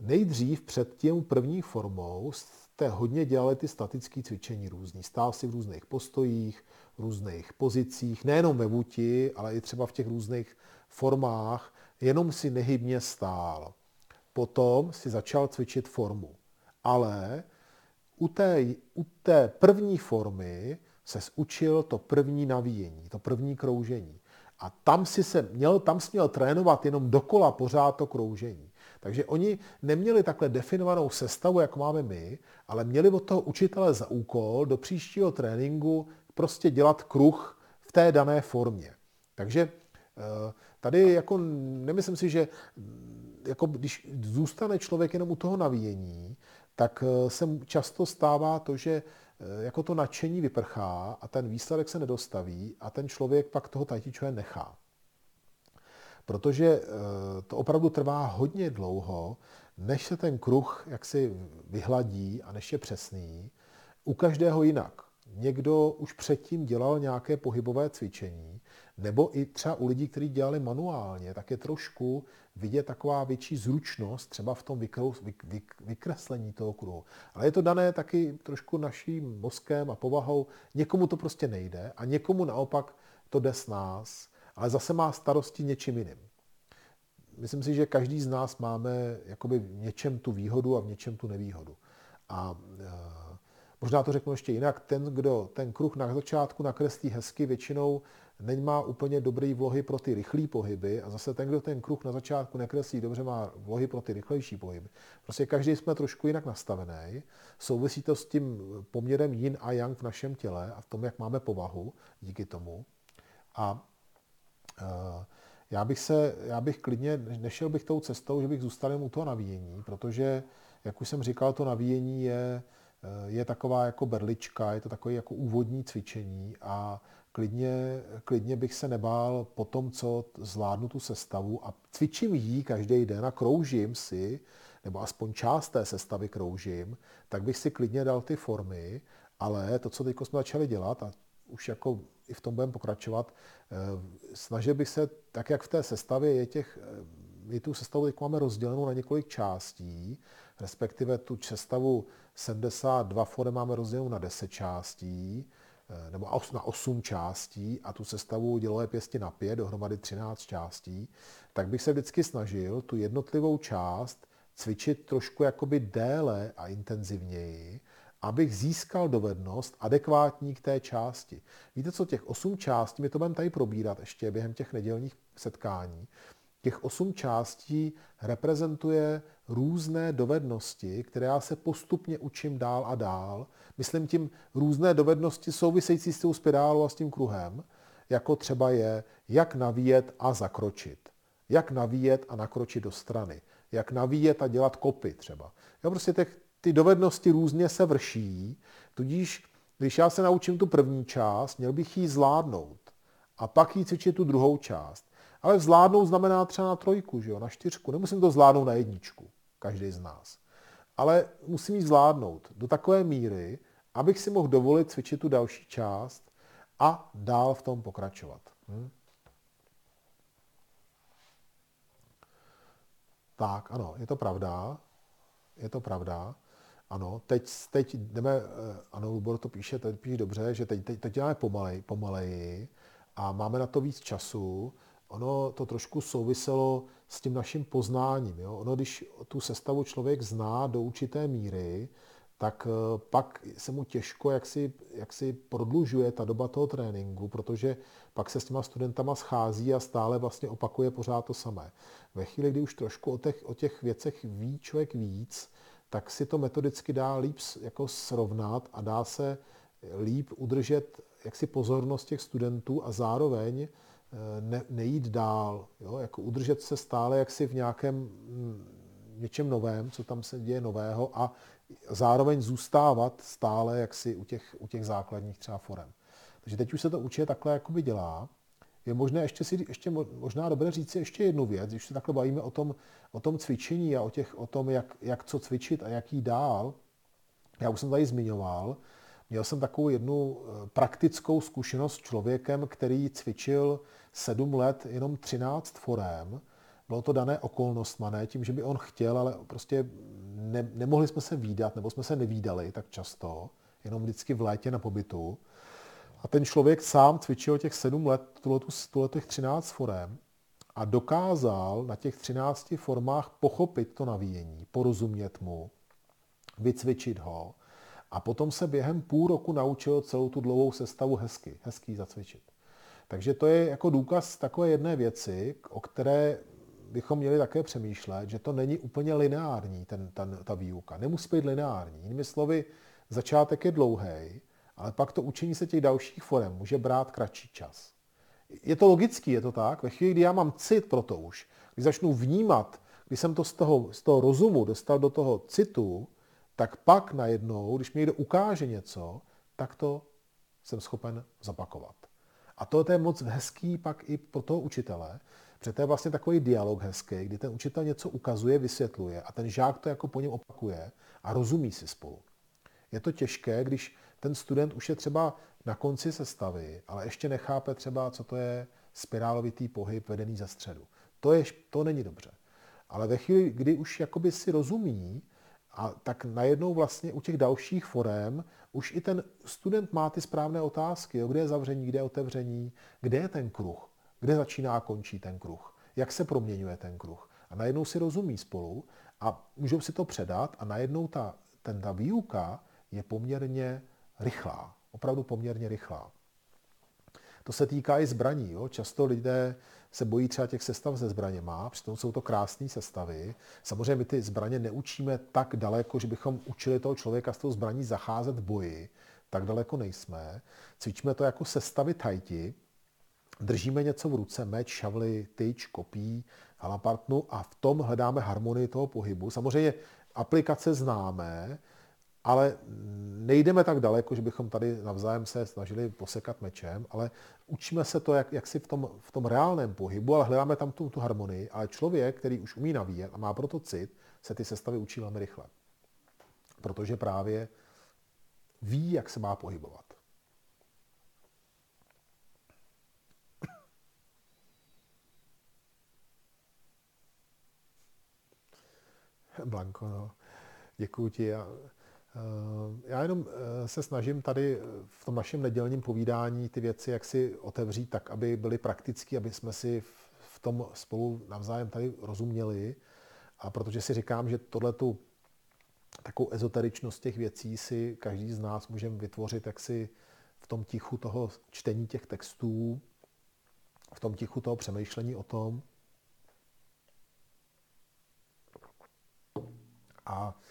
Nejdřív před tím první formou jste hodně dělali ty statické cvičení různý. Stál si v různých postojích, v různých pozicích, nejenom ve vůti, ale i třeba v těch různých formách, jenom si nehybně stál. potom si začal cvičit formu. Ale u té, u té první formy se učil to první navíjení, to první kroužení. A tam si se měl, tam si měl trénovat jenom dokola pořád to kroužení. Takže oni neměli takhle definovanou sestavu, jak máme my, ale měli od toho učitele za úkol do příštího tréninku prostě dělat kruh v té dané formě. Takže eh, tady jako nemyslím si, že jako když zůstane člověk jenom u toho navíjení, tak eh, se často stává to, že eh, jako to nadšení vyprchá a ten výsledek se nedostaví a ten člověk pak toho tajtičové nechá. Protože eh, to opravdu trvá hodně dlouho, než se ten kruh jaksi vyhladí a než je přesný. U každého jinak. Někdo už předtím dělal nějaké pohybové cvičení, nebo i třeba u lidí, kteří dělali manuálně, tak je trošku vidět taková větší zručnost třeba v tom vykreslení toho kruhu. Ale je to dané taky trošku naším mozkem a povahou. Někomu to prostě nejde a někomu naopak to jde s nás, ale zase má starosti něčím jiným. Myslím si, že každý z nás máme jakoby v něčem tu výhodu a v něčem tu nevýhodu. A e, možná to řeknu ještě jinak, ten, kdo ten kruh na začátku nakreslí hezky, většinou nemá úplně dobrý vlohy pro ty rychlé pohyby a zase ten, kdo ten kruh na začátku nekreslí dobře, má vlohy pro ty rychlejší pohyby. Prostě každý jsme trošku jinak nastavený. Souvisí to s tím poměrem yin a yang v našem těle a v tom, jak máme povahu díky tomu. A já bych se, já bych klidně, nešel bych tou cestou, že bych zůstal u toho navíjení, protože, jak už jsem říkal, to navíjení je, je taková jako berlička, je to takové jako úvodní cvičení a klidně, klidně bych se nebál po tom, co zvládnu tu sestavu a cvičím jí každý den a kroužím si, nebo aspoň část té sestavy kroužím, tak bych si klidně dal ty formy, ale to, co teď jsme začali dělat, a už jako i v tom budeme pokračovat, eh, snažil bych se, tak jak v té sestavě je těch, eh, my tu sestavu teď máme rozdělenou na několik částí, respektive tu sestavu 72 forem máme rozdělenou na 10 částí, Eh, nebo na 8 částí a tu sestavu dělové pěsti na 5, dohromady 13 částí, tak bych se vždycky snažil tu jednotlivou část cvičit trošku jakoby déle a intenzivněji, abych získal dovednost adekvátní k té části. Víte co, těch osm částí, my to budeme tady probírat ještě během těch nedělních setkání, těch osm částí reprezentuje různé dovednosti, které já se postupně učím dál a dál. Myslím tím různé dovednosti související s tou spirálou a s tím kruhem, jako třeba je, jak navíjet a zakročit. Jak navíjet a nakročit do strany. Jak navíjet a dělat kopy třeba. Jo, prostě těch, ty dovednosti různě se vrší, tudíž když já se naučím tu první část, měl bych ji zvládnout a pak jí cvičit tu druhou část. Ale zvládnout znamená třeba na trojku, že jo, na čtyřku. Nemusím to zvládnout na jedničku, každý z nás. Ale musím ji zvládnout do takové míry, abych si mohl dovolit cvičit tu další část a dál v tom pokračovat. Hm? Tak, ano, je to pravda. Je to pravda. Ano, teď, teď jdeme, eh, ano, Lubor to píše, teď píše dobře, že teď, teď, teď děláme pomalej, pomaleji a máme na to víc času ono to trošku souviselo s tím naším poznáním. Jo? Ono, když tu sestavu člověk zná do určité míry, tak eh, pak se mu těžko jaksi, jaksi prodlužuje ta doba toho tréninku, protože pak se s těma studentama schází a stále vlastně opakuje pořád to samé. Ve chvíli, kdy už trošku o těch, o těch věcech ví člověk víc, tak si to metodicky dá líp jako srovnat a dá se líp udržet jaksi pozornost těch studentů a zároveň Eh, ne, nejít dál, jo? jako udržet se stále jaksi v nějakém mm, něčem novém, co tam se děje nového a zároveň zůstávat stále jaksi u těch, u těch základních třeba forem. Takže teď už se to určitě takhle jakoby dělá. Je možné ještě si, ještě možná dobré říct si ještě jednu věc, když se takhle bavíme o tom, o tom cvičení a o, těch, o tom, jak, jak co cvičit a jak jít dál. Já už jsem tady zmiňoval, Měl jsem takovou jednu eh, praktickou zkušenost s člověkem, který cvičil sedm let jenom 13 forem. Bylo to dané okolnostma, ne tím, že by on chtěl, ale prostě ne, nemohli jsme se výdat, nebo jsme se nevídali tak často, jenom vždycky v létě na pobytu. A ten člověk sám cvičil těch sedm let, tuhle těch 13 forem a dokázal na těch 13 formách pochopit to navíjení, porozumět mu, vycvičit ho a potom se během půl roku naučil celou tu dlouhou sestavu hezky, hezký zacvičit. Takže to je jako důkaz takové jedné věci, o které bychom měli také přemýšlet, že to není úplně lineární, ten, ten, ta výuka. Nemusí být lineární. Jinými slovy, začátek je dlouhý, ale pak to učení se těch dalších forem může brát kratší čas. Je to logický, je to tak? Ve chvíli, kdy já mám cit pro to už, když začnu vnímat, když jsem to z toho, z toho rozumu dostal do toho citu, tak pak najednou, když mi někdo ukáže něco, tak to jsem schopen zapakovat. A to je moc hezký pak i pro toho učitele, protože to je vlastně takový dialog hezký, kdy ten učitel něco ukazuje, vysvětluje a ten žák to jako po něm opakuje a rozumí si spolu. Je to těžké, když ten student už je třeba na konci sestavy, ale ještě nechápe třeba, co to je spirálovitý pohyb vedený ze středu. To, je, to není dobře. Ale ve chvíli, kdy už jakoby si rozumí, a tak najednou vlastně u těch dalších forem už i ten student má ty správné otázky, jo, kde je zavření, kde je otevření, kde je ten kruh, kde začíná a končí ten kruh, jak se proměňuje ten kruh. A najednou si rozumí spolu a můžou si to předat a najednou ta, ten, ta výuka je poměrně rychlá, opravdu poměrně rychlá. To se týká i zbraní. Jo. Často lidé se bojí třeba těch sestav se zbraněma, přitom jsou to krásné sestavy. Samozřejmě my ty zbraně neučíme tak daleko, že bychom učili toho člověka s tou zbraní zacházet v boji. Tak daleko nejsme. Cvičíme to jako sestavy tajti. Držíme něco v ruce, meč, šavly, tyč, kopí, halapartnu a v tom hledáme harmonii toho pohybu. Samozřejmě aplikace známe, ale nejdeme tak daleko, že bychom tady navzájem se snažili posekat mečem, ale učíme se to, jak, jak si v tom, v tom reálném pohybu, ale hledáme tam tu, tu harmonii. Ale člověk, který už umí navíjet a má proto cit, se ty sestavy učí velmi rychle. Protože právě ví, jak se má pohybovat. Blanko, no. Děkuji ti. Eh, já jenom eh, se snažím tady v tom našem nedělním povídání ty věci jak si otevřít tak, aby byly praktické, aby jsme si v tom spolu navzájem tady rozuměli. A protože si říkám, že tohle tu takovou ezoteričnost těch věcí si každý z nás můžeme vytvořit jak si v tom tichu toho čtení těch textů, v tom tichu toho přemýšlení o tom. A Eh,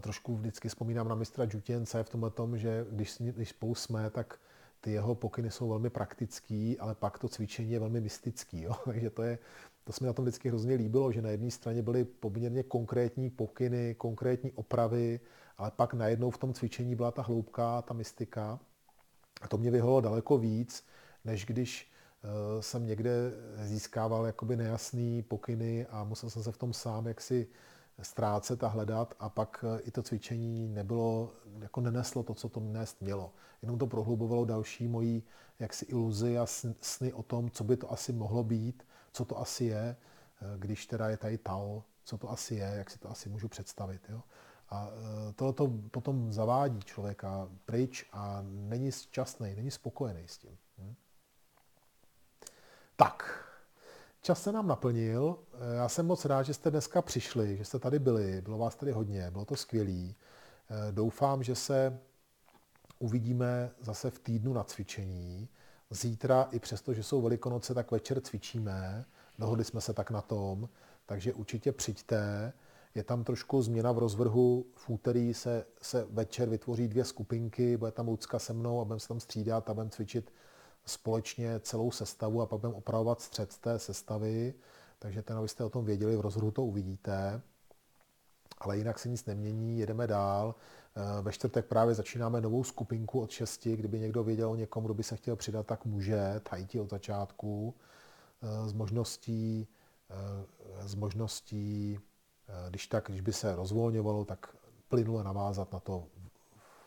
trošku vždycky vzpomínám na mistra Jutěnce v tomhle tom, že když, když spolu jsme, tak ty jeho pokyny jsou velmi praktický, ale pak to cvičení je velmi mystický. Jo? Takže to, je, to se mi na tom vždycky hrozně líbilo, že na jedné straně byly poměrně konkrétní pokyny, konkrétní opravy, ale pak najednou v tom cvičení byla ta hloubka, ta mystika. A to mě vyhovalo daleko víc, než když uh, jsem někde získával jakoby nejasný pokyny a musel jsem se v tom sám jaksi ztrácet a hledat a pak eh, i to cvičení nebylo, jako neneslo to, co to nést mělo. Jenom to prohlubovalo další mojí jaksi iluzi a sny o tom, co by to asi mohlo být, co to asi je, eh, když teda je tady Tao, co to asi je, jak si to asi můžu představit. Jo? A eh, to potom zavádí člověka pryč a není šťastný, není spokojený s tím. Hm? Tak, Čas se nám naplnil. Eh, já jsem moc rád, že jste dneska přišli, že jste tady byli. Bylo vás tady hodně, bylo to skvělé. Eh, doufám, že se uvidíme zase v týdnu na cvičení. Zítra, i přesto, že jsou velikonoce, tak večer cvičíme. Dohodli jsme se tak na tom, takže určitě přijďte. Je tam trošku změna v rozvrhu. V úterý se, se večer vytvoří dvě skupinky, bude tam Lucka se mnou a budeme se tam střídat a budeme cvičit společně celou sestavu a pak budeme opravovat střed té sestavy, takže ten, abyste o tom věděli, v rozhodu to uvidíte. Ale jinak se nic nemění, jedeme dál. Eh, ve čtvrtek právě začínáme novou skupinku od šesti. Kdyby někdo věděl o někom, kdo by se chtěl přidat, tak může. Tajti od začátku. Eh, s možností, eh, s možností když, tak, když by se rozvolňovalo, tak plynule navázat na to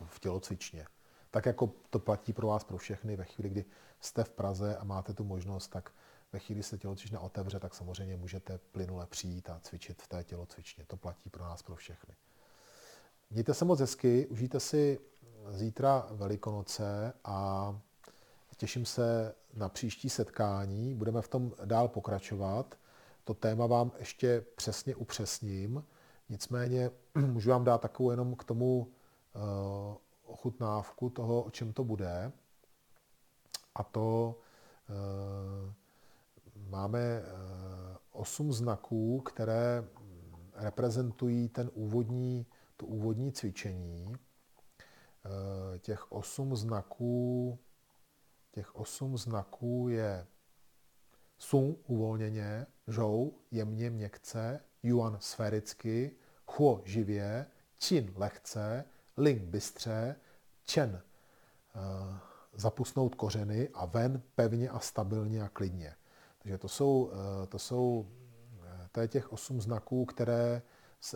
v tělocvičně. Tak jako to platí pro vás, pro všechny, ve chvíli, kdy jste v Praze a máte tu možnost, tak ve chvíli se tělocvična otevře, tak samozřejmě můžete plynule přijít a cvičit v té tělocvičně. To platí pro nás, pro všechny. Mějte se moc hezky, užijte si zítra Velikonoce a těším se na příští setkání, budeme v tom dál pokračovat. To téma vám ještě přesně upřesním, nicméně můžu vám dát takovou jenom k tomu uh, ochutnávku toho, o čem to bude. A to uh, máme uh, osm znaků, které reprezentují ten úvodní, to úvodní cvičení. Uh, těch osm znaků, těch osm znaků je Sun uvolněně, Zhou jemně měkce, Yuan sféricky, Huo živě, Qin lehce, Ling bystře, Chen uh, zapusnout kořeny a ven pevně a stabilně a klidně. Takže to jsou, uh, to jsou to je těch osm znaků, které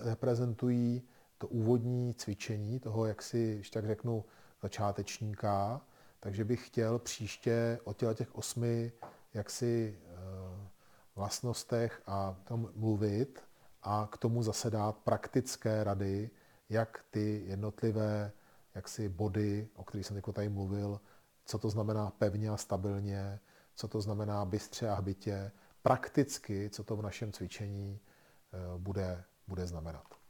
reprezentují to úvodní cvičení, toho, jak si, ještě tak řeknu, začátečníka. Takže bych chtěl příště o těch osmi jaksi vlastnostech a tom mluvit a k tomu zase dát praktické rady, jak ty jednotlivé jaksi body, o kterých jsem tady mluvil, co to znamená pevně a stabilně, co to znamená bystře a hbitě, prakticky, co to v našem cvičení eh, bude, bude znamenat.